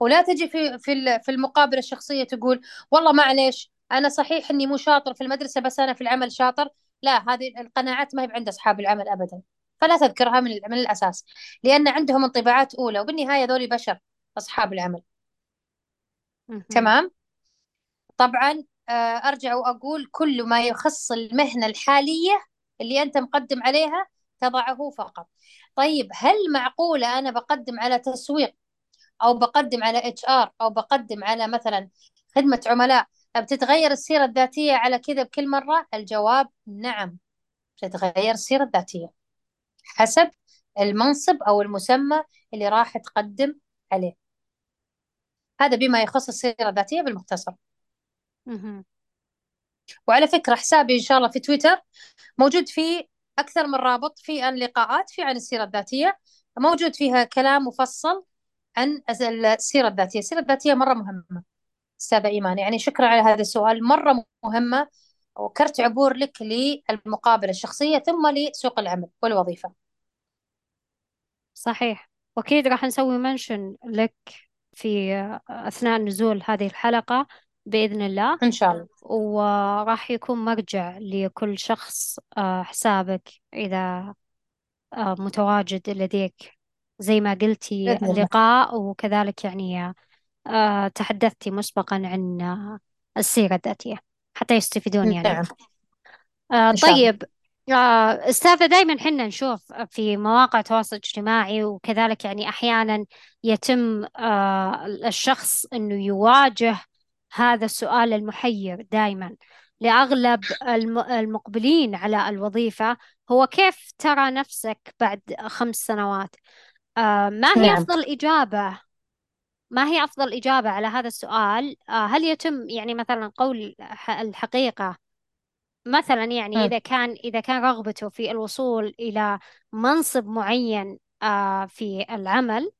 ولا تجي في في في المقابلة الشخصية تقول والله معليش أنا صحيح إني مو شاطر في المدرسة بس أنا في العمل شاطر. لا هذه القناعات ما هي عند أصحاب العمل أبدا. فلا تذكرها من من الأساس لأن عندهم انطباعات أولى وبالنهاية ذولي بشر أصحاب العمل. تمام؟ طبعا أرجع وأقول كل ما يخص المهنة الحالية اللي أنت مقدم عليها تضعه فقط. طيب هل معقولة أنا بقدم على تسويق أو بقدم على HR أو بقدم على مثلا خدمة عملاء؟ بتتغير السيرة الذاتية على كذا بكل مرة؟ الجواب نعم تتغير السيرة الذاتية حسب المنصب أو المسمى اللي راح تقدم عليه. هذا بما يخص السيرة الذاتية بالمختصر. وعلى فكرة حسابي إن شاء الله في تويتر موجود فيه أكثر من رابط في عن لقاءات في عن السيرة الذاتية. موجود فيها كلام مفصل عن السيرة الذاتية. السيرة الذاتية مرة مهمة أستاذة إيمان. يعني شكرا على هذا السؤال. مرة مهمة وكرت عبور لك للمقابلة الشخصية ثم لسوق العمل والوظيفة. صحيح. وأكيد راح نسوي منشن لك في أثناء نزول هذه الحلقة. بإذن الله. إن شاء الله. وراح يكون مرجع لكل شخص آه، حسابك إذا آه، متواجد لديك. زي ما قلتي اللقاء وكذلك يعني آه، تحدثتي مسبقا عن السيرة الذاتية حتى يستفيدون يعني. نعم. طيب أستاذة دائما حنا نشوف في مواقع التواصل الاجتماعي وكذلك يعني أحيانا يتم الشخص أنه يواجه هذا السؤال المحير دائما لأغلب المقبلين على الوظيفة هو كيف ترى نفسك بعد خمس سنوات؟ آه، ما هي نعم. أفضل إجابة؟ ما هي أفضل إجابة على هذا السؤال؟ آه، هل يتم يعني مثلا قول الحقيقة؟ مثلا يعني إذا كان إذا كان رغبته في الوصول إلى منصب معين آه، في العمل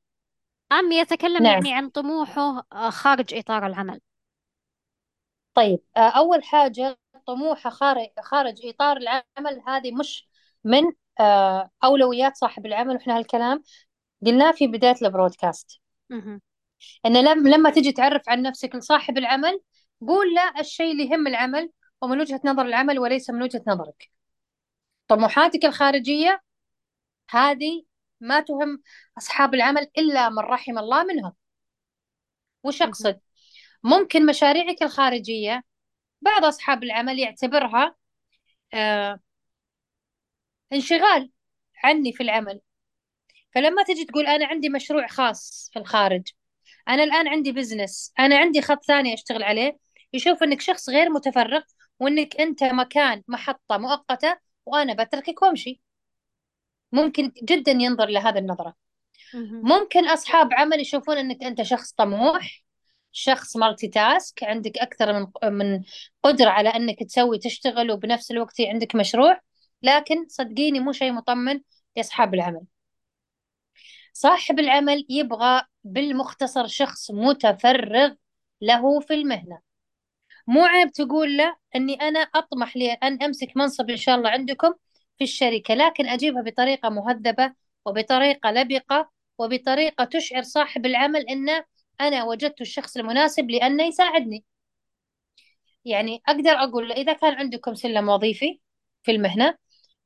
أم يتكلم نعم. يعني عن طموحه خارج إطار العمل؟ طيب آه، أول حاجة طموحه خارج خارج إطار العمل هذه مش من آه، أولويات صاحب العمل وإحنا هالكلام قلناه في بداية البرودكاست. إن لما تجي تعرف عن نفسك لصاحب العمل قول له الشيء اللي يهم العمل ومن وجهة نظر العمل وليس من وجهة نظرك. طموحاتك الخارجية هذه ما تهم أصحاب العمل إلا من رحم الله منهم. وش أقصد؟ ممكن مشاريعك الخارجية بعض أصحاب العمل يعتبرها آه انشغال عني في العمل. فلما تجي تقول أنا عندي مشروع خاص في الخارج أنا الآن عندي بزنس أنا عندي خط ثاني أشتغل عليه يشوف أنك شخص غير متفرغ وأنك أنت مكان محطة مؤقتة وأنا بتركك وأمشي. ممكن جدا ينظر لهذا النظرة. ممكن أصحاب عمل يشوفون أنك أنت شخص طموح شخص مالتي تاسك عندك أكثر من من قدرة على أنك تسوي تشتغل وبنفس الوقت عندك مشروع لكن صدقيني مو شيء مطمن لأصحاب العمل. صاحب العمل يبغى بالمختصر شخص متفرغ له في المهنة. مو عيب تقول له أني أنا أطمح لأن أمسك منصب إن شاء الله عندكم في الشركة لكن أجيبها بطريقة مهذبة وبطريقة لبقة وبطريقة تشعر صاحب العمل أنه أنا وجدت الشخص المناسب لأنه يساعدني. يعني أقدر أقول إذا كان عندكم سلم وظيفي في المهنة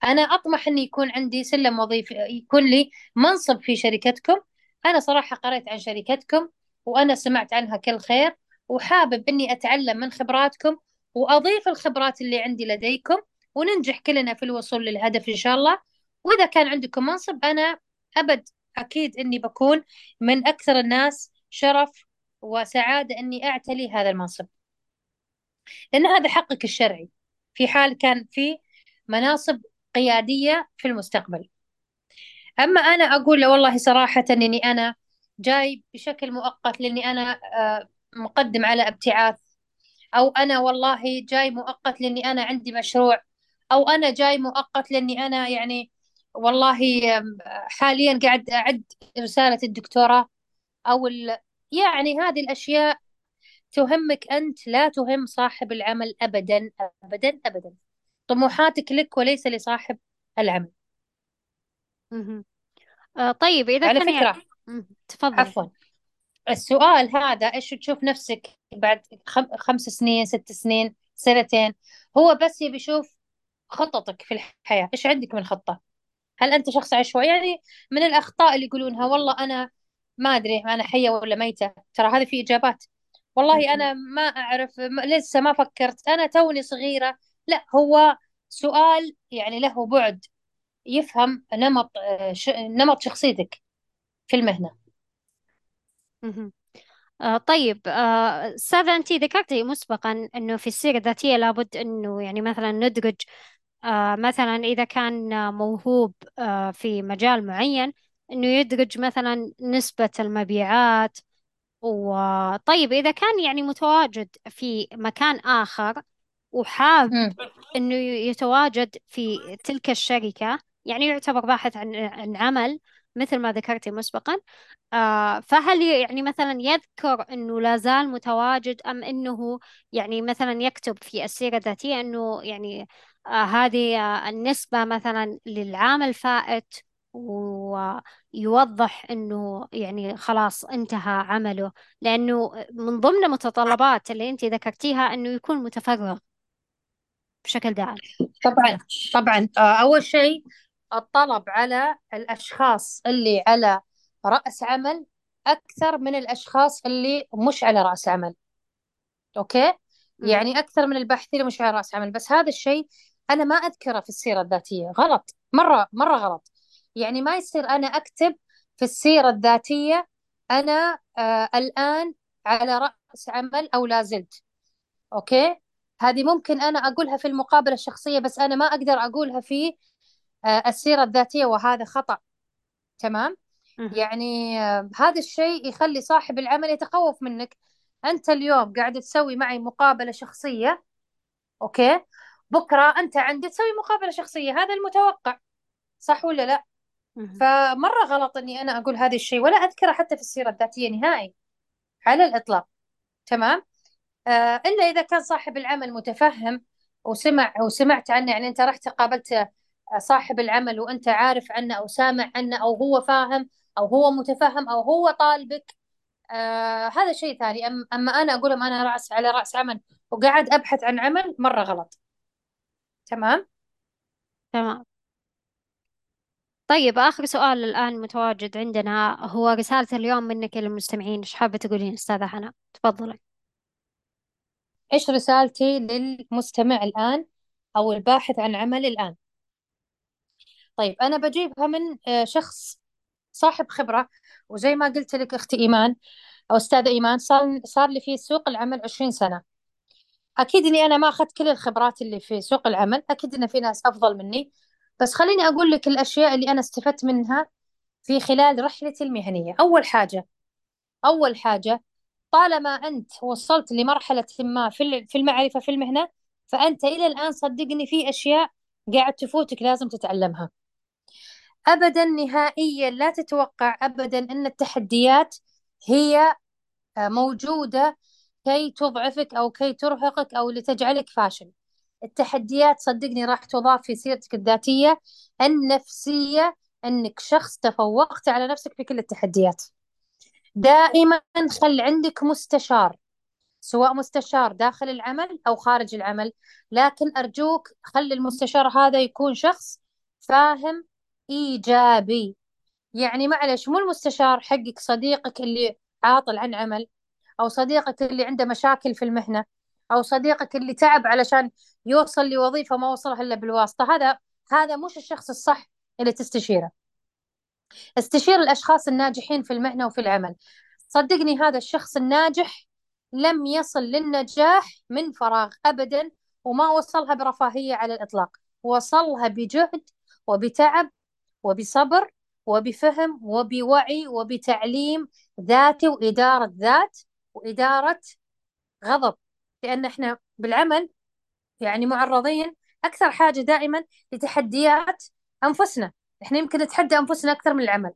أنا أطمح أن يكون عندي سلم وظيفي يكون لي منصب في شركتكم. أنا صراحة قريت عن شركتكم وأنا سمعت عنها كل خير وحابب أني أتعلم من خبراتكم وأضيف الخبرات اللي عندي لديكم وننجح كلنا في الوصول للهدف إن شاء الله. وإذا كان عندكم منصب أنا أبد أكيد إني بكون من أكثر الناس شرف وسعادة إني أعتلي هذا المنصب. لأن هذا حقك الشرعي. في حال كان في مناصب قيادية في المستقبل. أما أنا أقول له والله صراحة إني أنا جاي بشكل مؤقت لأني أنا آه، مقدم على ابتعاث. أو أنا والله جاي مؤقت لأني أنا عندي مشروع. أو أنا جاي مؤقت لأني أنا يعني والله حاليا قاعد أعد رسالة الدكتوراه. أو. يعني هذه الأشياء تهمك أنت لا تهم صاحب العمل أبدا أبدا أبدا. طموحاتك لك وليس لصاحب العمل. آه طيب إذا على كان فكرة يعني... تفضل. عفوا. السؤال هذا إيش تشوف نفسك بعد خم... خمس سنين ست سنين سنتين؟ هو بس يبي يشوف خططك في الحياة. إيش عندك من خطة؟ هل أنت شخص عشوائي؟ يعني من الأخطاء اللي يقولونها والله أنا ما أدري أنا حية ولا ميتة. ترى هذه في إجابات. والله أنا ما أعرف لسه ما فكرت. أنا توني صغيرة. لا هو سؤال يعني له بعد يفهم نمط ش... نمط شخصيتك في المهنة. آه طيب آه أنت ذكرتي مسبقا أنه في السيرة الذاتية لابد أنه يعني مثلا ندرج آه مثلا إذا كان موهوب آه في مجال معين أنه يدرج مثلا نسبة المبيعات. وطيب إذا كان يعني متواجد في مكان آخر وحاب أنه يتواجد في تلك الشركة يعني يعتبر باحث عن عن عمل مثل ما ذكرتي مسبقا آه فهل يعني مثلا يذكر أنه لا زال متواجد أم أنه يعني مثلا يكتب في السيرة الذاتية أنه يعني آه هذه آه النسبة مثلا للعام الفائت ويوضح أنه يعني خلاص انتهى عمله لأنه من ضمن متطلبات اللي أنت ذكرتيها أنه يكون متفرغ بشكل دائم. طبعا طبعا. آه، أول شيء الطلب على الأشخاص اللي على رأس عمل أكثر من الأشخاص اللي مش على رأس عمل. okay؟ يعني أكثر من الباحثين اللي مش على رأس عمل. بس هذا الشيء أنا ما أذكره في السيرة الذاتية. غلط. مرة مرة غلط. يعني ما يصير أنا أكتب في السيرة الذاتية أنا آه الآن على رأس عمل أو لا زلت. okay؟ هذه ممكن أنا أقولها في المقابلة الشخصية بس أنا ما أقدر أقولها في آه السيرة الذاتية وهذا خطأ. تمام؟ يعني آه هذا الشيء يخلي صاحب العمل يتخوف منك. أنت اليوم قاعد تسوي معي مقابلة شخصية أوكي؟ بكرة أنت عندي تسوي مقابلة شخصية هذا المتوقع صح ولا لا؟ فمرة غلط إني أنا أقول هذا الشيء ولا أذكره حتى في السيرة الذاتية نهائي على الإطلاق. تمام؟ آه إلا إذا كان صاحب العمل متفهم وسمع وسمعت عنه يعني أنت رحت قابلت صاحب العمل وأنت عارف عنه أو سامع عنه أو هو فاهم أو هو متفهم أو هو طالبك آه هذا شيء ثاني. أم أما أنا أقول لهم أنا رأس على رأس عمل وقاعد أبحث عن عمل مرة غلط. تمام؟ تمام. طيب آخر سؤال الآن متواجد عندنا هو رسالة اليوم منك للمستمعين. إيش حابة تقولين أستاذة حنا تفضلي. إيش رسالتي للمستمع الآن أو الباحث عن عمل الآن؟ طيب أنا بجيبها من آه، شخص صاحب خبرة وزي ما قلت لك أختي إيمان أو أستاذة إيمان صار صار لي في سوق العمل 20 سنة. أكيد إني أنا ما أخذت كل الخبرات اللي في سوق العمل أكيد إن في ناس أفضل مني. بس خليني أقول لك الأشياء اللي أنا استفدت منها في خلال رحلتي المهنية. أول حاجة أول حاجة طالما أنت وصلت لمرحلة ما في المعرفة في المهنة فأنت إلى الآن صدقني في أشياء قاعد تفوتك لازم تتعلمها. أبدا نهائيا لا تتوقع أبدا أن التحديات هي موجودة كي تضعفك أو كي ترهقك أو لتجعلك فاشل. التحديات صدقني راح تضاف في سيرتك الذاتية النفسية أنك شخص تفوقت على نفسك في كل التحديات. دائما خل عندك مستشار سواء مستشار داخل العمل أو خارج العمل. لكن أرجوك خلي المستشار هذا يكون شخص فاهم إيجابي. يعني معلش مو المستشار حقك صديقك اللي عاطل عن عمل أو صديقك اللي عنده مشاكل في المهنة. أو صديقك اللي تعب علشان يوصل لوظيفة ما وصلها إلا بالواسطة. هذا هذا مش الشخص الصح اللي تستشيره. استشير الأشخاص الناجحين في المهنة وفي العمل. صدقني هذا الشخص الناجح لم يصل للنجاح من فراغ أبدا وما وصلها برفاهية على الإطلاق. وصلها بجهد وبتعب وبصبر وبفهم وبوعي وبتعليم ذاتي وإدارة ذات وإدارة غضب. لأن إحنا بالعمل يعني معرضين أكثر حاجة دائما لتحديات أنفسنا. إحنا يمكن نتحدى أنفسنا أكثر من العمل.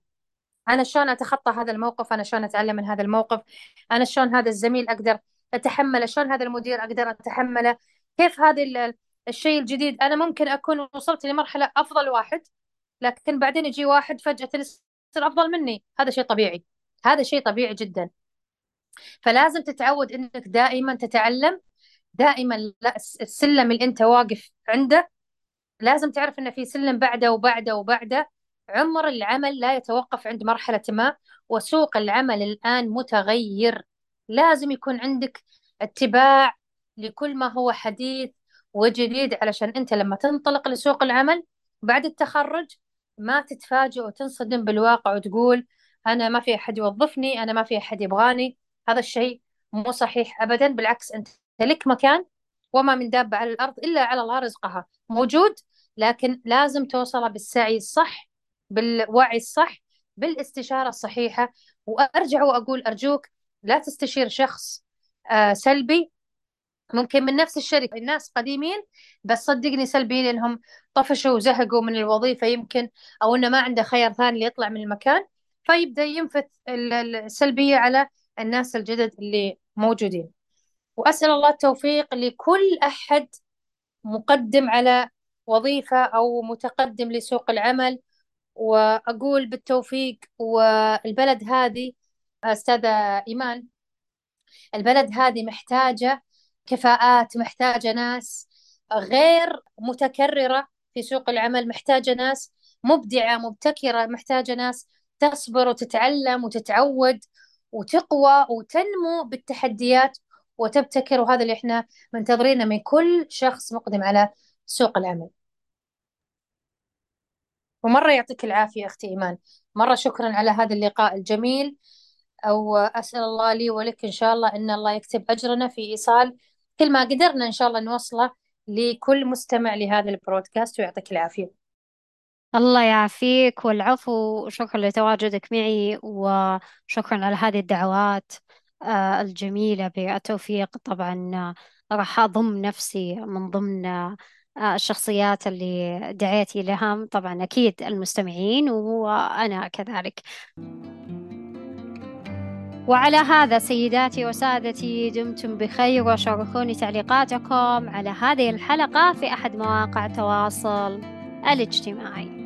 أنا شلون أتخطى هذا الموقف؟ أنا شلون أتعلم من هذا الموقف؟ أنا شلون هذا الزميل أقدر أتحمله؟ شلون هذا المدير أقدر أتحمله؟ كيف هذا الشيء الجديد؟ أنا ممكن أكون وصلت لمرحلة أفضل واحد لكن بعدين يجي واحد فجأة يصير أفضل مني. هذا شيء طبيعي. هذا شيء طبيعي جدا. فلازم تتعود إنك دائما تتعلم دائما السلم اللي أنت واقف عنده لازم تعرف ان في سلم بعده وبعده وبعده. عمر العمل لا يتوقف عند مرحلة ما وسوق العمل الآن متغير. لازم يكون عندك اتباع لكل ما هو حديث وجديد علشان أنت لما تنطلق لسوق العمل بعد التخرج ما تتفاجئ وتنصدم بالواقع وتقول أنا ما في أحد يوظفني أنا ما في أحد يبغاني. هذا الشيء مو صحيح أبدا بالعكس أنت لك مكان وما من دابة على الأرض إلا على الله رزقها. موجود لكن لازم توصله بالسعي الصح بالوعي الصح بالاستشارة الصحيحة. وأرجع وأقول أرجوك لا تستشير شخص آه سلبي. ممكن من نفس الشركة الناس قديمين بس صدقني سلبيين لأنهم طفشوا وزهقوا من الوظيفة يمكن أو إنه ما عنده خيار ثاني ليطلع من المكان. فيبدأ ينفث السلبية على الناس الجدد اللي موجودين. وأسأل الله التوفيق لكل أحد مقدم على وظيفة أو متقدم لسوق العمل. وأقول بالتوفيق والبلد هذه أستاذة إيمان البلد هذه محتاجة كفاءات محتاجة ناس غير متكررة في سوق العمل محتاجة ناس مبدعة مبتكرة محتاجة ناس تصبر وتتعلم وتتعود وتقوى وتنمو بالتحديات وتبتكر وهذا اللي إحنا منتظرينه من كل شخص مقدم على سوق العمل. ومرة يعطيك العافية أختي إيمان. مرة شكرا على هذا اللقاء الجميل. أو أسأل الله لي ولك إن شاء الله إن الله يكتب أجرنا في إيصال. كل ما قدرنا إن شاء الله نوصله لكل مستمع لهذا البرودكاست ويعطيك العافية. الله يعافيك والعفو. شكرا لتواجدك معي وشكرا على هذه الدعوات آه، الجميلة. بالتوفيق. طبعا آه، راح أضم نفسي من ضمن آه، الشخصيات اللي دعيتي لها طبعا أكيد المستمعين وأنا كذلك. وعلى هذا سيداتي وسادتي دمتم بخير وشاركوني تعليقاتكم على هذه الحلقة في أحد مواقع التواصل الاجتماعي.